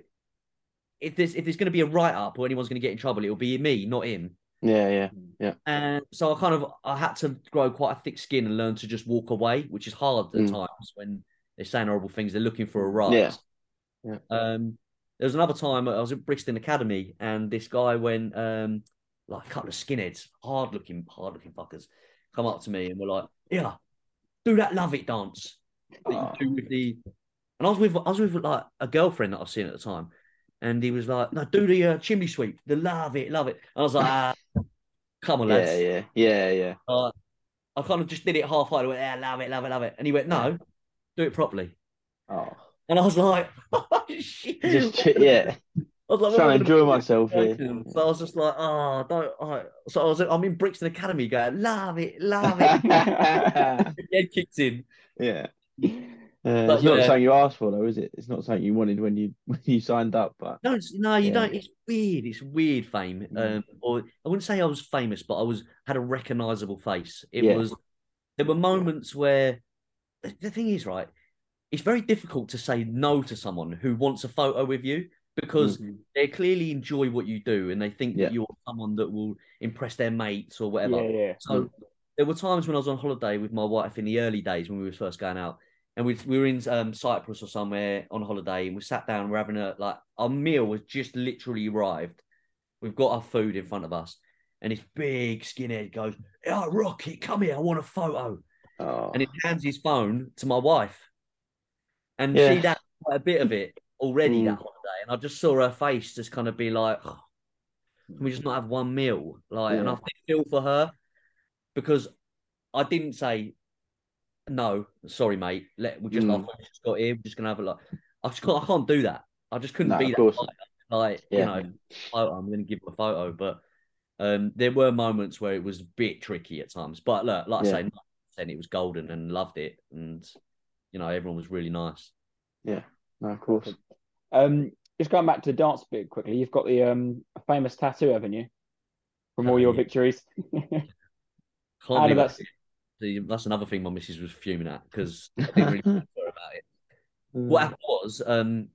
if there's if there's going to be a write up or anyone's going to get in trouble, it'll be me, not him. Yeah, yeah, yeah. And so I kind of I had to grow quite a thick skin and learn to just walk away, which is hard at Mm. times when they're saying horrible things. They're looking for a rise. Yeah. Yeah. Um, there was another time I was at Brixton Academy and this guy went um like a couple of skinheads, hard looking, hard looking fuckers, come up to me and were like, "Yeah, do that love it dance that Oh. you do with the." And I was with I was with like a girlfriend that I was seeing at the time, and he was like, "No, do the uh, chimney sweep, the love it, love it." And I was like, ah, "Come on, yeah, lads." yeah, yeah, yeah. Uh, I kind of just did it half-hearted. I went, "Yeah, love it, love it, love it," and he went, "No, do it properly." Oh, And I was like, oh, shit. just yeah, I was like, trying I to enjoy myself here. So I was just like, oh, don't. Oh. So I was, I'm in Brixton Academy going, love it, love it. Head kicks in. Yeah. Uh, But it's not yeah. something you asked for, though, is it? It's not something you wanted when you when you signed up, but No, no, you Yeah. don't. It's weird. It's weird fame. Mm. Um, or I wouldn't say I was famous, but I was had a recognizable face. It Yeah. was. There were moments where the, the thing is, right? It's very difficult to say no to someone who wants a photo with you because Mhm. they clearly enjoy what you do and they think Yeah. that you're someone that will impress their mates or whatever. Yeah, yeah. So there were times when I was on holiday with my wife in the early days when we were first going out, and we we were in um, Cyprus or somewhere on holiday, and we sat down. We're having a like our meal was just literally arrived. We've got our food in front of us, and this big skinhead goes, "Oh, Rocket, come here! I want a photo." oh, And he hands his phone to my wife, and Yeah. she'd had quite a bit of it already Mm. that holiday, and I just saw her face just kind of be like, "Oh, "Can we just not have one meal?" Like, and I Yeah. feel for her because I didn't say no. Sorry, mate. Let we just Mm. friends just got here. We're just gonna have a like. I just can't. I can't do that. I just couldn't No, be that. Like Yeah. you know, photo, I'm gonna give him a photo, but um, there were moments where it was a bit tricky at times. But look, like Yeah. I say, then it was golden and loved it, and you know everyone was really nice. no, of course. Um, just going back to the dance bit quickly, you've got the um famous tattoo, haven't you? From all your victories. Can't How did that? That's another thing my missus was fuming at because I didn't really her about it. What happened was, um,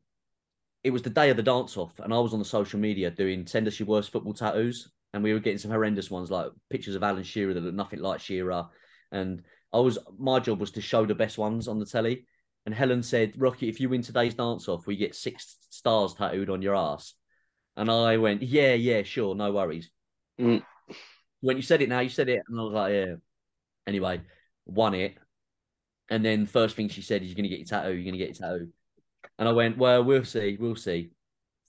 it was the day of the dance off, and I was on the social media doing send us your worst football tattoos, and we were getting some horrendous ones like pictures of Alan Shearer that looked nothing like Shearer, and I was my job was to show the best ones on the telly. And Helen said, "Rocky, if you win today's dance off, we get six stars tattooed on your ass." And I went, "Yeah, yeah, sure, no worries." Mm. When you said it now, you said it, and I was like, "Yeah." Anyway, won it, and then first thing she said is, "You're gonna get your tattoo. You're gonna get your tattoo." And I went, well, we'll see, we'll see.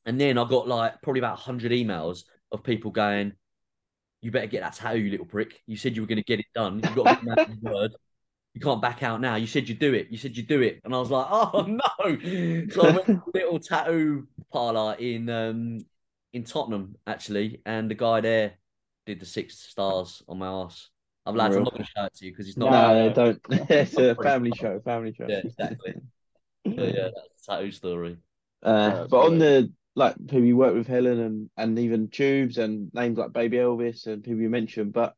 And then I got like probably about 100 emails of people going, you better get that tattoo, you little prick. You said you were to get it done. You've got to word. You can't back out now. You said you'd do it. You said you'd do it. And I was like, oh, no. So I went to a little tattoo parlor in um, in Tottenham, actually. And the guy there did the six stars on my ass. I've lads, I'm not going to show it to you because it's No, not. they don't. it's a family show. Family show. Yeah, exactly. yeah, yeah, that's a tattoo story. Uh, Yeah, but on the like people you work with Helen and and even Tubes and names like Baby Elvis and people you mentioned, but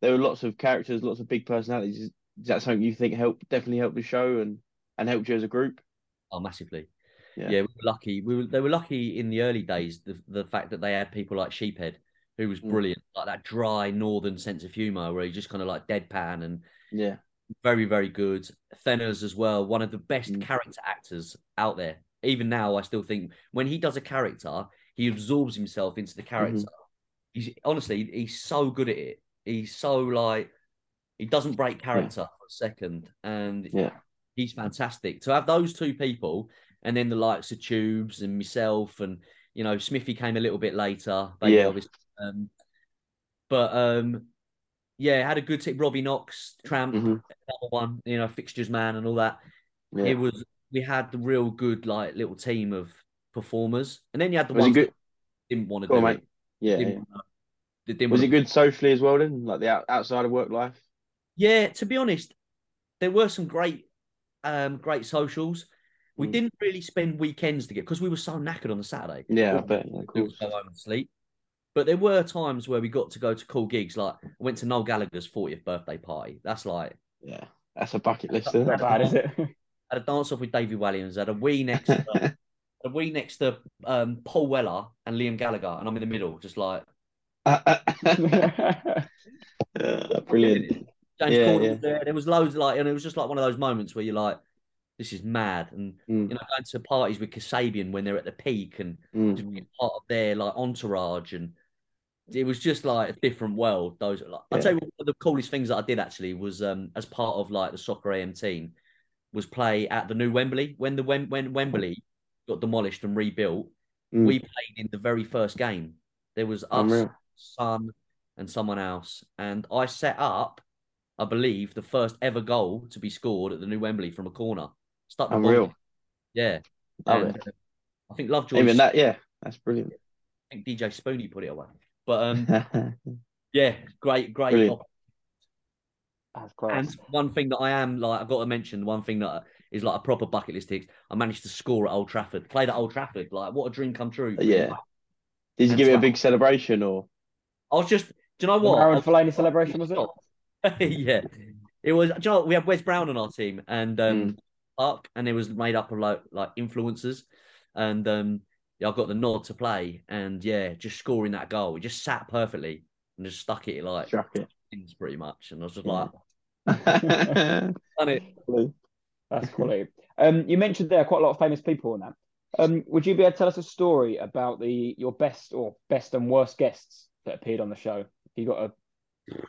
there were lots of characters, lots of big personalities. Is, is that something you think helped definitely helped the show and and helped you as a group? Oh, massively. Yeah. Yeah, we were lucky. We were, they were lucky in the early days. The the fact that they had people like Sheephead, who was Mm. brilliant, like that dry northern sense of humor, where he just kind of like deadpan and Yeah, very very good. Fenners as well, one of the best Mm. character actors out there. Even now, I still think when he does a character, he absorbs himself into the character. Mm-hmm. He's honestly, he's so good at it. He's so like he doesn't break character for a second, and Yeah. he's fantastic. To have those two people, and then the likes of Tubes and myself, and you know, Smithy came a little bit later. Baby Yeah. Elvis, um, but um, yeah, had a good team. Robbie Knox, Tramp, Mhm. another one, you know, fixtures man, and all that. yeah. It was we had the real good like little team of performers, and then you had the was ones good? that didn't want to do it. Yeah, Didn't yeah. wanna- didn't Was it good socially as well then? Like the outside of work life? Yeah, to be honest, there were some great, um, great socials. We Mm. didn't really spend weekends together because we were so knackered on the Saturday. Yeah, I bet. Yeah, we of could do was course. Go home and sleep. But there were times where we got to go to cool gigs. Like I went to Noel Gallagher's 40th birthday party. That's like Yeah, that's a bucket list. Isn't that bad, is it? I had a dance off with David Walliams. Had a wee next to a wee next to um, Paul Weller and Liam Gallagher, and I'm in the middle, just like Uh, brilliant. James Yeah, Corden yeah. was there. There was loads like, and it was just like one of those moments where you're like, "This is mad." And Mm, you know, going to parties with Kasabian when they're at the peak and mm. just being part of their like entourage, and it was just like a different world. Those, like, I'll tell you one of the coolest things that I did actually was um as part of like the soccer AM team was play at the new Wembley when the when when Wembley got demolished and rebuilt. Mm. We played in the very first game. There was us, Unreal. Son, and someone else, and I set up, I believe, the first ever goal to be scored at the new Wembley from a corner. Stuck the ball Unreal. in. Yeah. And, uh, I think Lovejoy. Even that, yeah, that's brilliant. I think DJ Spooney put it away. But um, yeah, great, great. Brilliant. op- That's class. And one thing that I am like, I've got to mention one thing that is like a proper bucket list tick. I managed to score at Old Trafford, played at Old Trafford. Like, what a dream come true. Yeah. Did you give it a big celebration or? I was just, do you know what? Aaron I- Fellaini celebration, was it? yeah, it was. Do you know, we had Wes Brown on our team and um, Mm. Park, and it was made up of like like influencers, and um, yeah, I got the nod to play, and yeah, just scoring that goal, it just sat perfectly and just stuck it like Struck it. pretty much, and I was just like, done it. That's quality. Um, you mentioned there are quite a lot of famous people on that. Um, would you be able to tell us a story about the your best or best and worst guests that appeared on the show? You got a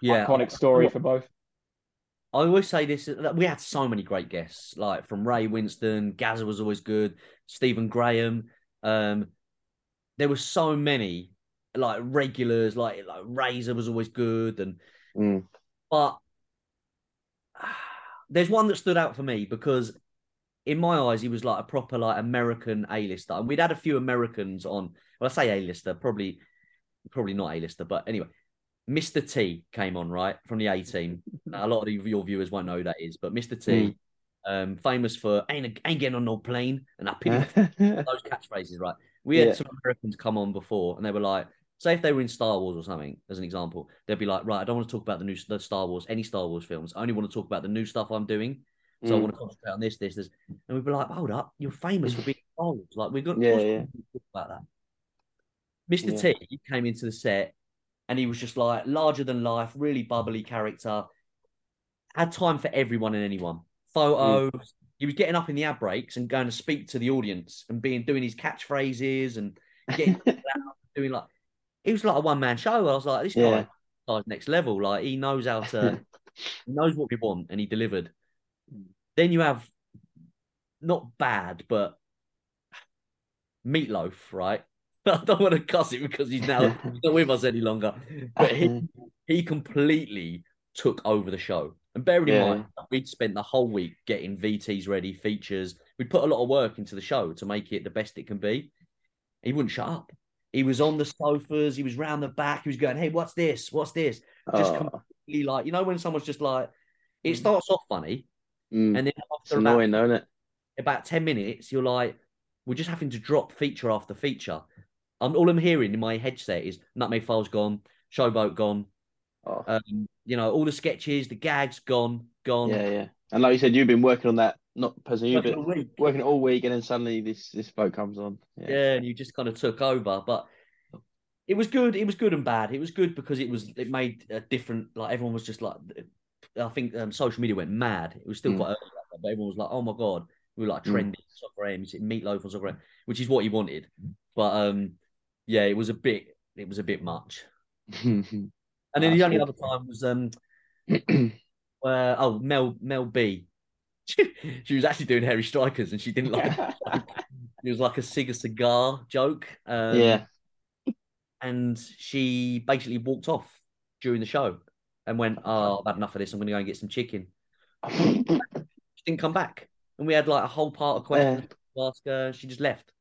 Yeah, iconic story for both. I always say this: we had so many great guests, like from Ray Winstone, Gazza was always good, Stephen Graham. Um, there were so many like regulars, like like Razor was always good, and Mm. but there's one that stood out for me because in my eyes he was like a proper like American A-lister, and we'd had a few Americans on. Well, I say A-lister, probably probably not A-lister, but anyway. Mr. T came on, right, from the A team. A lot of your viewers won't know who that is, but Mr. T, um, famous for ain't ain't getting on no plane, and I pity those catchphrases, right? We had Yeah. some Americans come on before, and they were like, say if they were in Star Wars or something, as an example, they'd be like, right, I don't want to talk about the new the Star Wars, any Star Wars films. I only want to talk about the new stuff I'm doing. So I Mm. want to concentrate on this, this, this. And we'd be like, hold up, you're famous for being Star Wars. Like, we've got Yeah, to yeah. talk about that. Mr. Yeah. T came into the set and he was just like larger than life, really bubbly character. Had time for everyone and anyone. Mm. Photos. He was getting up in the ad breaks and going to speak to the audience and being doing his catchphrases and getting out, doing like he was like a one man show. I was like, this Yeah. guy guy's next level. Like he knows how to he knows what we want and he delivered. Mm. Then you have not bad, but Meat Loaf, right? I don't want to cuss it because he's now he's not with us any longer. But he mm. he completely took over the show. And bearing in Yeah. mind, we'd spent the whole week getting VTs ready, features. We'd put a lot of work into the show to make it the best it can be. He wouldn't shut up. He was on the sofas. He was round the back. He was going, "Hey, what's this? What's this?" Just Oh, completely like you know when someone's just like, it starts off funny, mm. and then after about annoying, isn't it? about 10 minutes, you're like, we're just having to drop feature after feature. I'm all I'm hearing in my headset is Nutmeg Files gone, Showboat gone, Oh, um, you know, all the sketches, the gags gone, gone. yeah, yeah. And like you said, you've been working on that, not personally, you've Working been all week. working all week, and then suddenly this this boat comes on. yeah. and you just kind of took over. But it was good. It was good and bad. It was good because it was it made a different. Like everyone was just like, I think um, social media went mad. It was still Mm. quite early, but everyone was like, oh my god, we were like Mm. trending soccer AM, you see Meat Loaf on soccer AM, which is what he wanted. But um, yeah, it was a bit. It was a bit much. And then That's the only good. other time was um, where oh Mel Mel B. she was actually doing Hairy Strikers and she didn't like it. It was like a cig a cigar joke. Um, yeah. and she basically walked off during the show and went, "Oh, I've had enough of this. I'm going to go and get some chicken." She didn't come back, and we had like a whole part of questions to ask her. She just left.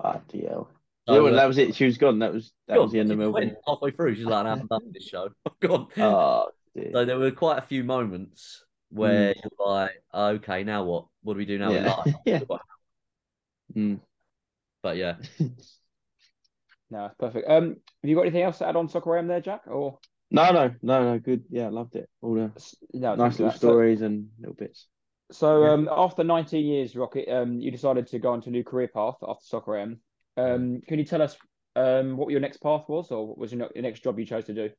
Ah, DL. So, yeah, well, that was it. She was gone. That was that gone. was the end of She Melbourne. halfway through. She's like, "No, I'm done with this show. I'm gone." Oh, dear. So there were quite a few moments where you're like, "Okay, now what? What do we do now?" yeah. life?" yeah. Mm. But yeah, No, that's perfect. Um, have you got anything else to add on Soccer AM there, Jack? Or No, no, no, no. Good. Yeah, loved it. All the no, nice little so- stories and little bits. So, Yeah. um, after 19 years, Rocket, um, you decided to go into a new career path after Soccer AM. Um, can you tell us um what your next path was, or what was your, ne- your next job you chose to do?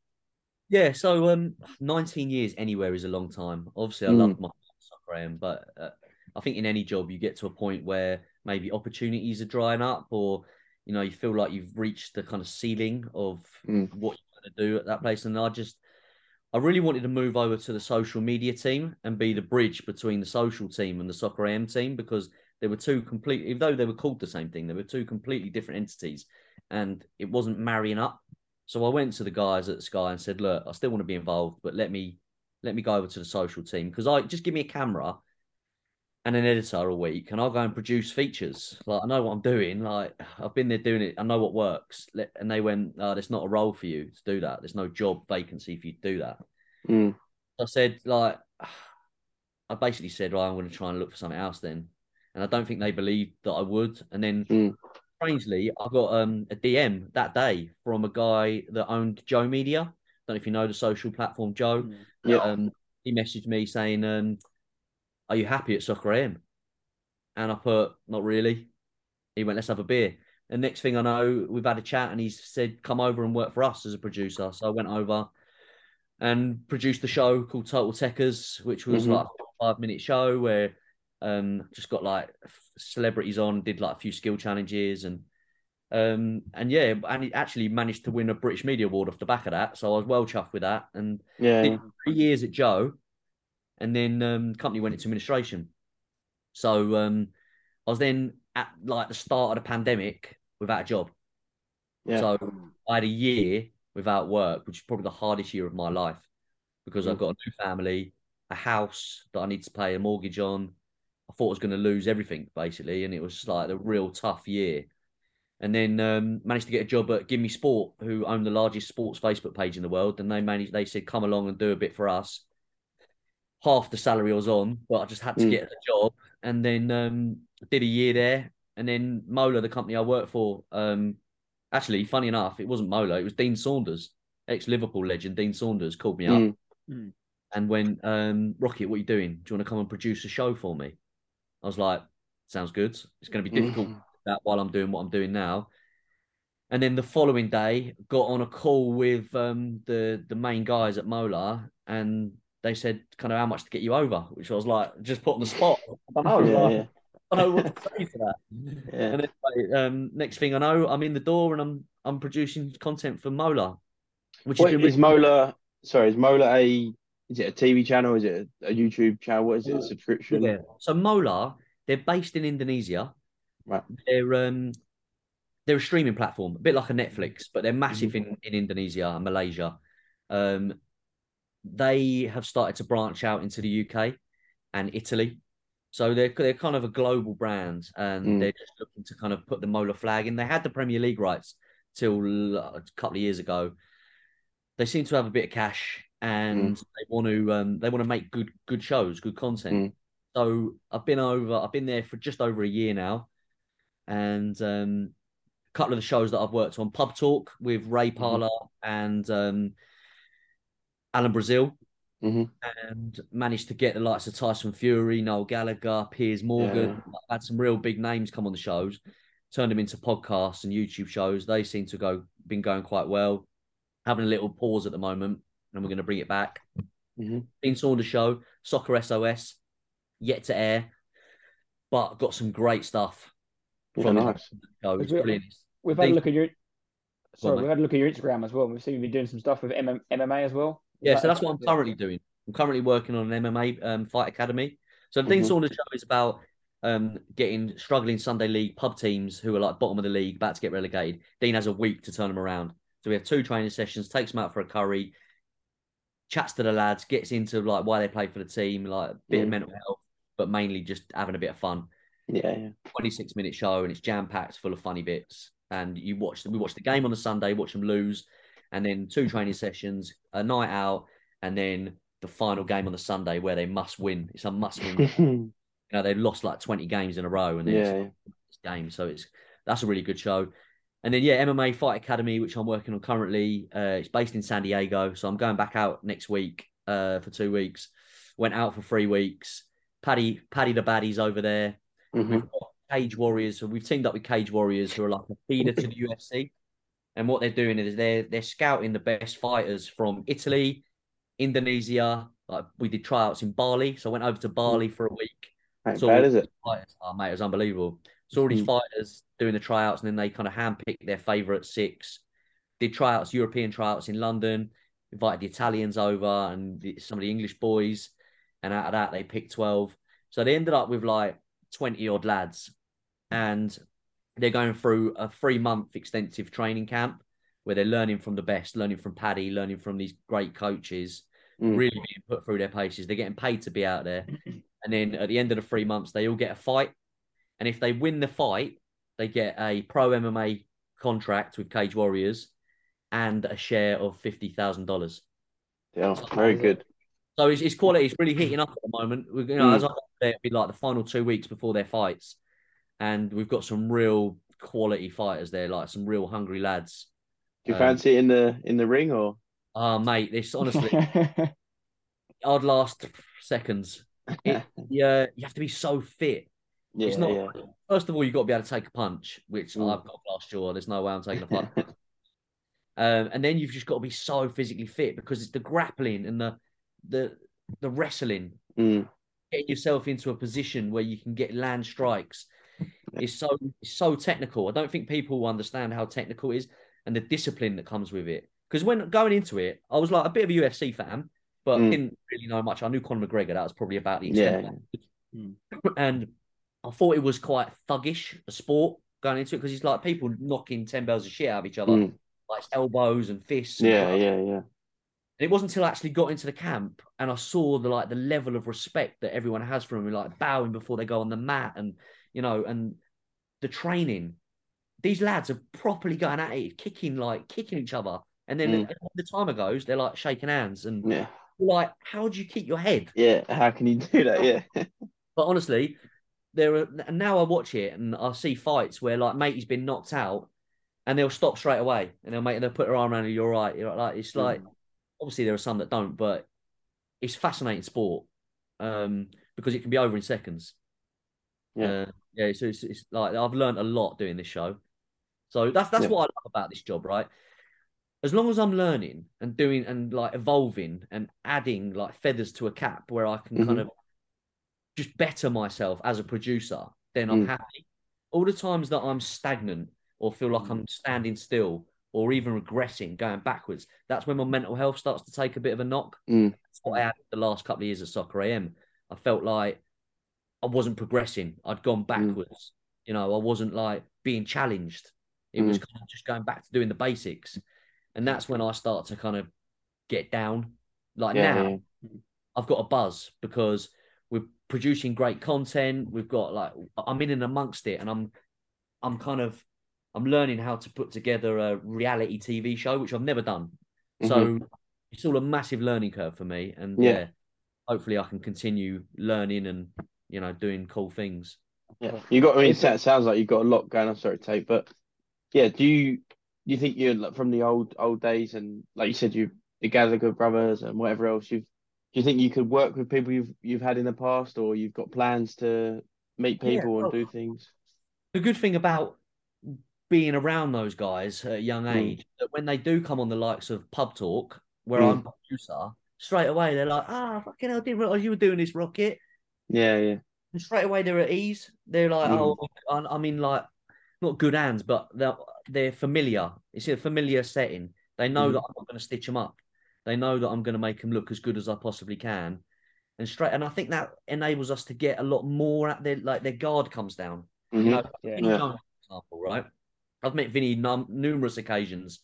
yeah. So um, 19 years anywhere is a long time. Obviously, I Mm. loved my soccer AM, but uh, I think in any job you get to a point where maybe opportunities are drying up, or you know you feel like you've reached the kind of ceiling of Mm. what you're going to do at that place. And I just, I really wanted to move over to the social media team and be the bridge between the social team and the soccer AM team because they were two complete, even though they were called the same thing, they were two completely different entities, and it wasn't marrying up. So I went to the guys at Sky and said, "Look, I still want to be involved, but let me let me go over to the social team because I just give me a camera and an editor a week, and I'll go and produce features. Like I know what I'm doing. Like I've been there doing it. I know what works. And they went, oh, "There's not a role for you to do that. There's no job vacancy for you to do that." Mm. I said, like, I basically said, well, I'm going to try and look for something else then. And I don't think they believed that I would. And then, Mm. strangely, I got um, a DM that day from a guy that owned Joe Media. Don't know if you know the social platform Joe. Yeah. Um, he messaged me saying, um, "Are you happy at Soccer AM?" And I put, "Not really." He went, "Let's have a beer." And next thing I know, we've had a chat, and he said, "Come over and work for us as a producer." So I went over and produced the show called Total Techers, which was Mhm. like a five minute show where um just got like celebrities on, did like a few skill challenges and um and yeah, and he actually managed to win a British Media Award off the back of that. So I was well chuffed with that. And Yeah. did three years at Joe, and then um, company went into administration. So um, I was then at like the start of the pandemic without a job. Yeah. So I had a year without work, which is probably the hardest year of my life because I've Mm. got a new family, a house that I need to pay a mortgage on. I thought I was going to lose everything basically, and it was like a real tough year. And then um, managed to get a job at Give Me Sport, who own the largest sports Facebook page in the world. And they managed, they said, come along and do a bit for us. Half the salary I was on, but I just had to Mm. get a job. And then um, did a year there. And then Mola, the company I worked for, um, actually, funny enough, it wasn't Mola, it was Dean Saunders, ex Liverpool legend. Dean Saunders called me up Mm. Mm. and when um, Rocket, what are you doing? Do you want to come and produce a show for me? I was like, sounds good. It's going to be difficult Mhm. that while I'm doing what I'm doing now. And then the following day, got on a call with um, the the main guys at Mola, and they said, "Kind of how much to get you over?" Which I was like, just put on the spot. I don't know. Yeah, like, yeah. I don't know what to say for that. Yeah. And then um, next thing I know, I'm in the door and I'm I'm producing content for Mola, which What has been is Mola? Sorry, is Mola a? Is it a TV channel? Is it a, YouTube channel? What is it? A subscription? Yeah. So Mola, they're based in Indonesia. Right. They're um they're a streaming platform, a bit like a Netflix, but they're massive Mm-hmm. in, in Indonesia and Malaysia. Um they have started to branch out into the UK and Italy. So they're they're kind of a global brand and Mm. they're just looking to kind of put the Mola flag in. They had the Premier League rights till a couple of years ago. They seem to have a bit of cash and they want to um they want to make good good shows, good content. Mm. So I've been over. I've been there for just over a year now, and um, a couple of the shows that I've worked on: Pub Talk with Ray Parlour and um, Alan Brazil, hmm and managed to get the likes of Tyson Fury, Noel Gallagher, Piers Morgan. I've had some real big names come on the shows, turned them into podcasts and YouTube shows. They seem to go been going quite well. Having a little pause at the moment, and we're going to bring it back. hmm Dean Saunders show, Soccer SOS, yet to air, but got some great stuff from the nice. show. It's We- brilliant. We've had a look at your. Sorry, we've had a look at your Instagram as well. We've seen you been doing some stuff with MM, MMA as well. Yeah, that- so that's what I'm currently doing. I'm currently working on an MMA um, fight academy. So the Dean Mhm. Saunders show is about um, getting struggling Sunday league pub teams who are like bottom of the league, about to get relegated. Dean has a week to turn them around. So we have two training sessions, takes them out for a curry, chats to the lads, gets into like why they play for the team, like a bit of mental health, but mainly just having a bit of fun. Yeah, yeah. 26 minute show and it's jam packed full of funny bits. And you watch them, we watch the game on the Sunday, watch them lose, and then two training sessions, a night out, and then the final game on the Sunday where they must win. It's a must win. you know, they've lost like 20 games in a row and then it's yeah, this game. So it's that's a really good show. And then yeah, MMA Fight Academy, which I'm working on currently. Uh, it's based in San Diego, so I'm going back out next week uh, for two weeks. Went out for three weeks. Paddy, Paddy the Baddy's over there. Mhm. We've got Cage Warriors. So we've teamed up with Cage Warriors, who are like a feeder to the UFC. And what they're doing is they're they're scouting the best fighters from Italy, Indonesia. Like we did tryouts in Bali, so I went over to Bali for a week. So bad, is it? fighters, oh mate, it was unbelievable. Saw all these Mhm. fighters doing the tryouts, and then they kind of handpicked their favourite six. Did tryouts, European tryouts in London. Invited the Italians over and the, some of the English boys, and out of that they picked twelve. So they ended up with like twenty odd lads, and they're going through a three month extensive training camp where they're learning from the best, learning from Paddy, learning from these great coaches Mm. really being put through their paces. They're getting paid to be out there. And then at the end of the three months, they all get a fight. And if they win the fight, they get a pro MMA contract with Cage Warriors and a share of $50,000. Yeah, very good. So it's, it's quality. It's really heating up at the moment. We, you know, Mm. as I there, it'd be like the final two weeks before their fights. And we've got some real quality fighters there, like some real hungry lads. Do you Um, fancy it in the in the ring or? Oh, mate, this honestly, I'd last seconds. It, yeah, you have to be so fit. Yeah, it's not. yeah. First of all, you've got to be able to take a punch, which Mm. I've got glass jaw. There's no way I'm taking a punch. um, and then you've just got to be so physically fit because it's the grappling and the the the wrestling, Mm. getting yourself into a position where you can get land strikes. It's so it's so technical. I don't think people understand how technical it is and the discipline that comes with it. Because when going into it, I was like a bit of a UFC fan, but Mm. didn't really know much. I knew Conor McGregor. That was probably about the Yeah. extent. And I thought it was quite thuggish, a sport going into it, because it's like people knocking 10 bells of shit out of each other, Mm. like elbows and fists. Yeah, gloves. yeah, yeah. And it wasn't until I actually got into the camp and I saw the like the level of respect that everyone has for him, like bowing before they go on the mat, and you know, and the training. These lads are properly going at it, kicking like kicking each other, and then Mm. the timer goes, they're like shaking hands, and Yeah. like, how do you keep your head? Yeah. How can you do that? Yeah. But honestly, there are and now I watch it and I see fights where like matey's been knocked out, and they'll stop straight away, and they'll make they'll put their arm around you. You're right. You're right. Like it's like obviously there are some that don't, but it's fascinating sport um, because it can be over in seconds. Yeah. Uh, yeah. So it's, it's like I've learned a lot doing this show. So that's that's Yeah. what I love about this job, right? As long as I'm learning and doing and like evolving and adding like feathers to a cap where I can kind Mhm. of just better myself as a producer, then I'm Mm. happy. All the times that I'm stagnant or feel like I'm standing still or even regressing, going backwards, that's when my mental health starts to take a bit of a knock. Mm. That's what I had the last couple of years at Soccer AM. I felt like I wasn't progressing. I'd gone backwards. You know, I wasn't like being challenged. It was kind of just going back to doing the basics. And that's when I start to kind of get down. Like Yeah, now, yeah. I've got a buzz because we're producing great content. We've got like I'm in and amongst it, and I'm I'm kind of I'm learning how to put together a reality TV show, which I've never done. So it's all a massive learning curve for me, and Mm-hmm. Yeah. yeah, hopefully I can continue learning and you know, doing cool things. Yeah, you got. I mean, it sounds like you've got a lot going on. Sorry, Tate, but yeah, do you do you think you're like, from the old old days and like you said, you the Gallagher brothers and whatever else you've. Do you think you could work with people you've you've had in the past, or you've got plans to meet Yeah, people well- and do things? the good thing about being around those guys at a young Mm. age that when they do come on the likes of pub talk where Mm. I'm producer straight away they're like ah fucking hell didn't realize you were doing this rocket Yeah, yeah, and straight away they're at ease they're like Mm. oh I- I'm in like not good hands but they're they're familiar it's a familiar setting they know Mhm. that I'm not going to stitch them up they know that I'm going to make them look as good as I possibly can and straight and I think that enables us to get a lot more at their like their guard comes down Mhm. you know, Yeah. Vinnie Yeah. Jones, example, right? I've met Vinnie num- numerous occasions,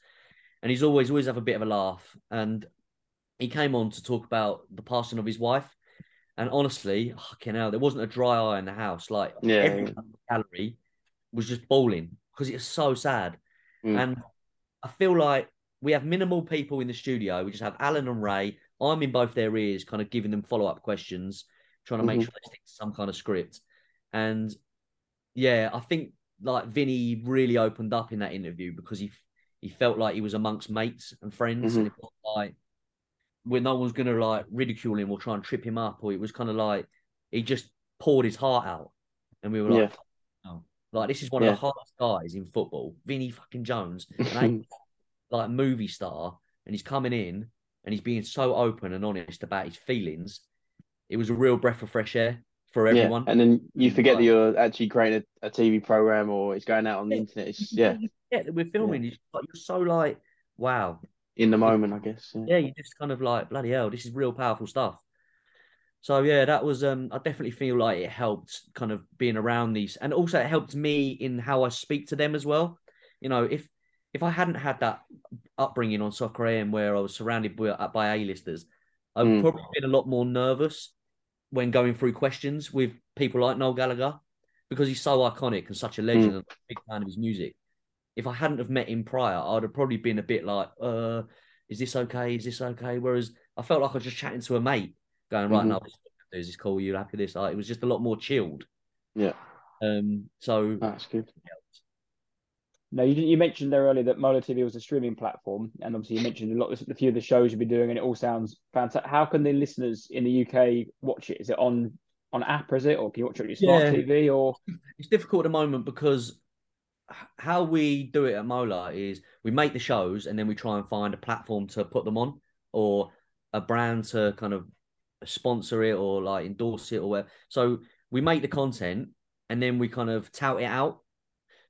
and he's always always have a bit of a laugh. And he came on to talk about the passing of his wife, and honestly, fucking hell, there wasn't a dry eye in the house. Like Yeah, everyone yeah. in the gallery was just bawling because it's so sad. Mm. And I feel like we have minimal people in the studio. We just have Alan and Ray. I'm in both their ears, kind of giving them follow up questions, trying to make Mhm. sure they stick to some kind of script. And yeah, I think like Vinnie really opened up in that interview because he he felt like he was amongst mates and friends, and it was like where no one's gonna like ridicule him or try and trip him up, or it was kind of like he just poured his heart out, and we were like, oh. like this is one Yeah. of the hardest guys in football, Vinnie fucking Jones, like movie star, and he's coming in and he's being so open and honest about his feelings. It was a real breath of fresh air for yeah, everyone. and then you forget that you're actually creating a, a TV program or it's going out on the Yeah. internet. It's yeah, yeah, we're filming. It's like you're so like, wow, in the moment, I guess. Yeah. yeah, you just kind of like bloody hell, this is real powerful stuff. So yeah, that was um I definitely feel like it helped kind of being around these and also it helped me in how I speak to them as well. You know, if if I hadn't had that upbringing on Soccer AM where I was surrounded by, by A-listers, I'd Mm. probably been a lot more nervous when going through questions with people like Noel Gallagher because he's so iconic and such a legend and I'm a big fan of his music. If I hadn't have met him prior, I'd have probably been a bit like, uh, is this okay? Is this okay? Whereas I felt like I was just chatting to a mate, going, right, Mhm. no, this is this cool? You happy with this? Like, it was just a lot more chilled. Yeah. Um. So That's good. No, you you mentioned there earlier that Mola TV was a streaming platform, and obviously you mentioned a lot of a few of the shows you've been doing, and it all sounds fantastic. How can the listeners in the UK watch it? Is it on on app? Is it, or can you watch it on your smart Yeah. TV? Or it's difficult at the moment because how we do it at Mola is we make the shows and then we try and find a platform to put them on or a brand to kind of sponsor it or like endorse it or whatever. So we make the content and then we kind of tout it out.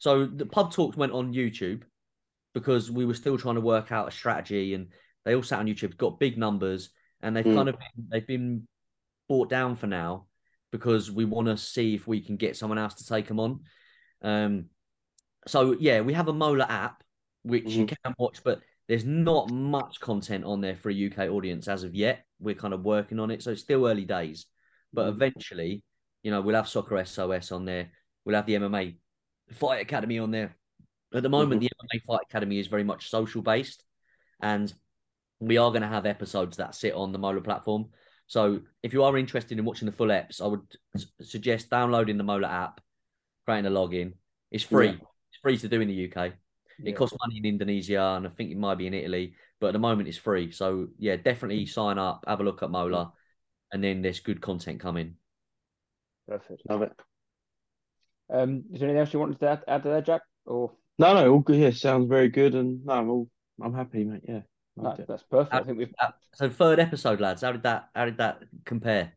So the pub talks went on YouTube because we were still trying to work out a strategy and they all sat on YouTube, got big numbers, and they've Mm. kind of been, they've been brought down for now because we want to see if we can get someone else to take them on. Um, so yeah, we have a Mola app which you Mhm. can watch, but there's not much content on there for a UK audience as of yet. We're kind of working on it, so it's still early days. But Mhm. eventually, you know, we'll have Soccer SOS on there. We'll have the MMA Fight Academy on there. At the moment, mm-hmm. the MMA Fight Academy is very much social based, and we are going to have episodes that sit on the Mola platform. So if you are interested in watching the full eps, I would suggest downloading the Mola app, creating a login. It's free. Yeah. It's free to do in the UK. It costs money in Indonesia, and I think it might be in Italy, but at the moment it's free. So yeah, definitely mm-hmm. sign up, have a look at Mola, and then there's good content coming. perfect. Love it. Um, is there anything else you wanted to add, add to that, Jack? Or No, no, all good. Yeah, sounds very good, and no, I'm all I'm happy, mate. Yeah, no, loved it. that's perfect. I think we've Uh, So third episode, lads, how did that how did that compare?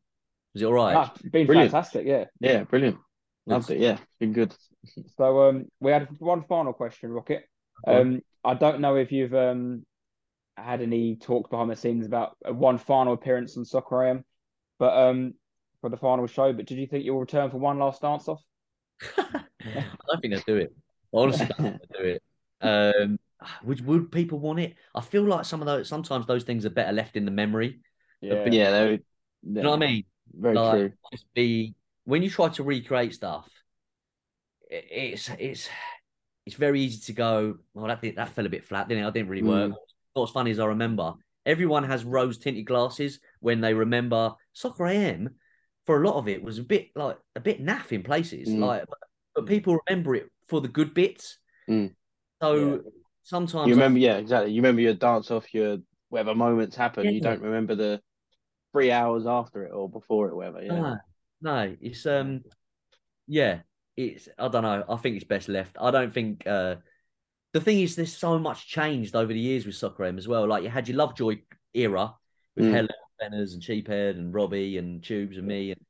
Was it all right? that's been Brilliant. fantastic. Yeah. Yeah, brilliant. Loved it. Yeah, been good. So um, we had one final question, Rocket. Go. Um, I don't know if you've um had any talk behind the scenes about uh, one final appearance on Soccer AM, but um for the final show. But did you think you'll return for one last dance off? I don't think they'll do it. Honestly, I honestly don't think they'll do it. Um, would would people want it? I feel like some of those sometimes those things are better left in the memory. Yeah. Yeah, they You know what I mean? Very Like, true. Just be when you try to recreate stuff, it, it's it's it's very easy to go. Well, that did, that fell a bit flat, didn't it? I didn't really work. What's funny is I remember everyone has rose tinted glasses when they remember soccer AM. For a lot of it was a bit like a bit naff in places. Mm. Like, but, people remember it for the good bits. Mm. So Yeah. sometimes You I- remember, yeah, exactly. You remember your dance off, your whatever moments happen. You don't remember the three hours after it or before it, whatever. Yeah. No, no, it's um, yeah, it's I don't know. I think it's best left. I don't think uh, the thing is, there's so much changed over the years with Soccer AM as well. Like you had your Lovejoy era with Mm. Helen Benners and Sheephead and Robbie and Tubes and me, and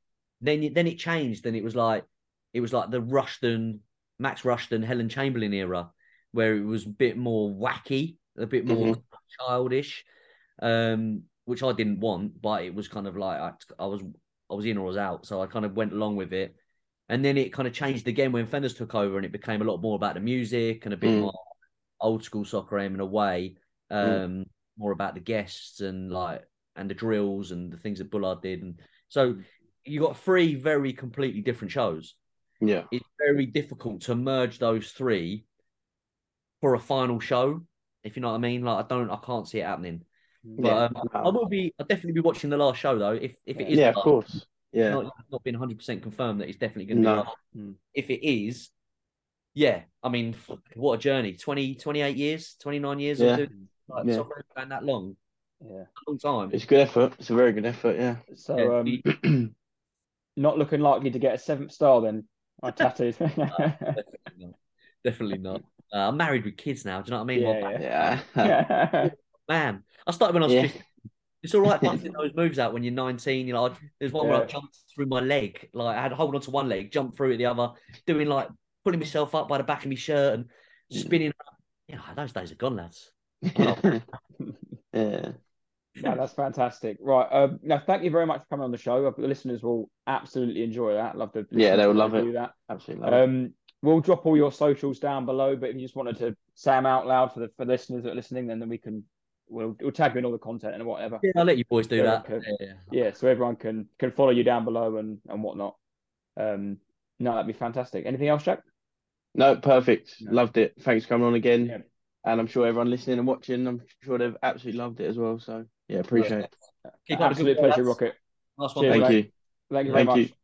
then it- then it changed. Then it was like it was like the Rushton, Max Rushton, Helen Chamberlain era, where it was a bit more wacky, a bit more childish, um, which I didn't want, but it was kind of like I, I was I was in or I was out, so I kind of went along with it. And then it kind of changed again when Fenners took over, and it became a lot more about the music and a bit Mm. more old school soccer AM in a way, um, Mm. more about the guests and like and the drills and the things that Bullard did, and so you got three very completely different shows. Yeah. It's very difficult to merge those three for a final show, if you know what I mean. Like I don't, I can't see it happening. But Yeah. um, I will be. I'll definitely be watching the last show though. If if it is, Yeah, of course. Yeah. Not, not been 100 percent confirmed that it's definitely going to No. be. Last. Mm. If it is, yeah. I mean, what a journey! 20, 28 years, twenty nine years. Yeah. Of doing, like, Yeah. that long, Yeah. long time. It's a good effort. It's a very good effort. Yeah. So Yeah, um, we- not looking likely to get a seventh star then. I tattooed. definitely not. Definitely not. Uh, I'm married with kids now. Do you know what I mean? Yeah, back- Yeah. yeah. Man, I started when I was Yeah. 15. It's all right busting those moves out when you're 19. You know, I- there's one where I Yeah. jumped through my leg. Like I had to hold on to one leg, jump through it the other, doing like pulling myself up by the back of my shirt and spinning. Yeah, those days are gone, lads. yeah. No, that's fantastic. Right. Um, no, thank you very much for coming on the show. The listeners will absolutely enjoy that. Love to. Yeah, they'll love it. Do that. Absolutely. love it. Um, we'll drop all your socials down below. But if you just wanted to say them out loud for the for listeners that are listening, then, then we can we'll, we'll tag you in all the content and whatever. Yeah, I'll let you boys do Yeah, that. okay. Yeah, Yeah, so everyone can can follow you down below and and whatnot. Um, no, that'd be fantastic. Anything else, Jack? No, perfect. No. Loved it. Thanks for coming on again. Yeah. And I'm sure everyone listening and watching, I'm sure they've absolutely loved it as well. So yeah, appreciate it. Keep up Absolute pleasure. Rocket. Nice one, Cheers. Thank mate. you. Thank you very Thank much. you.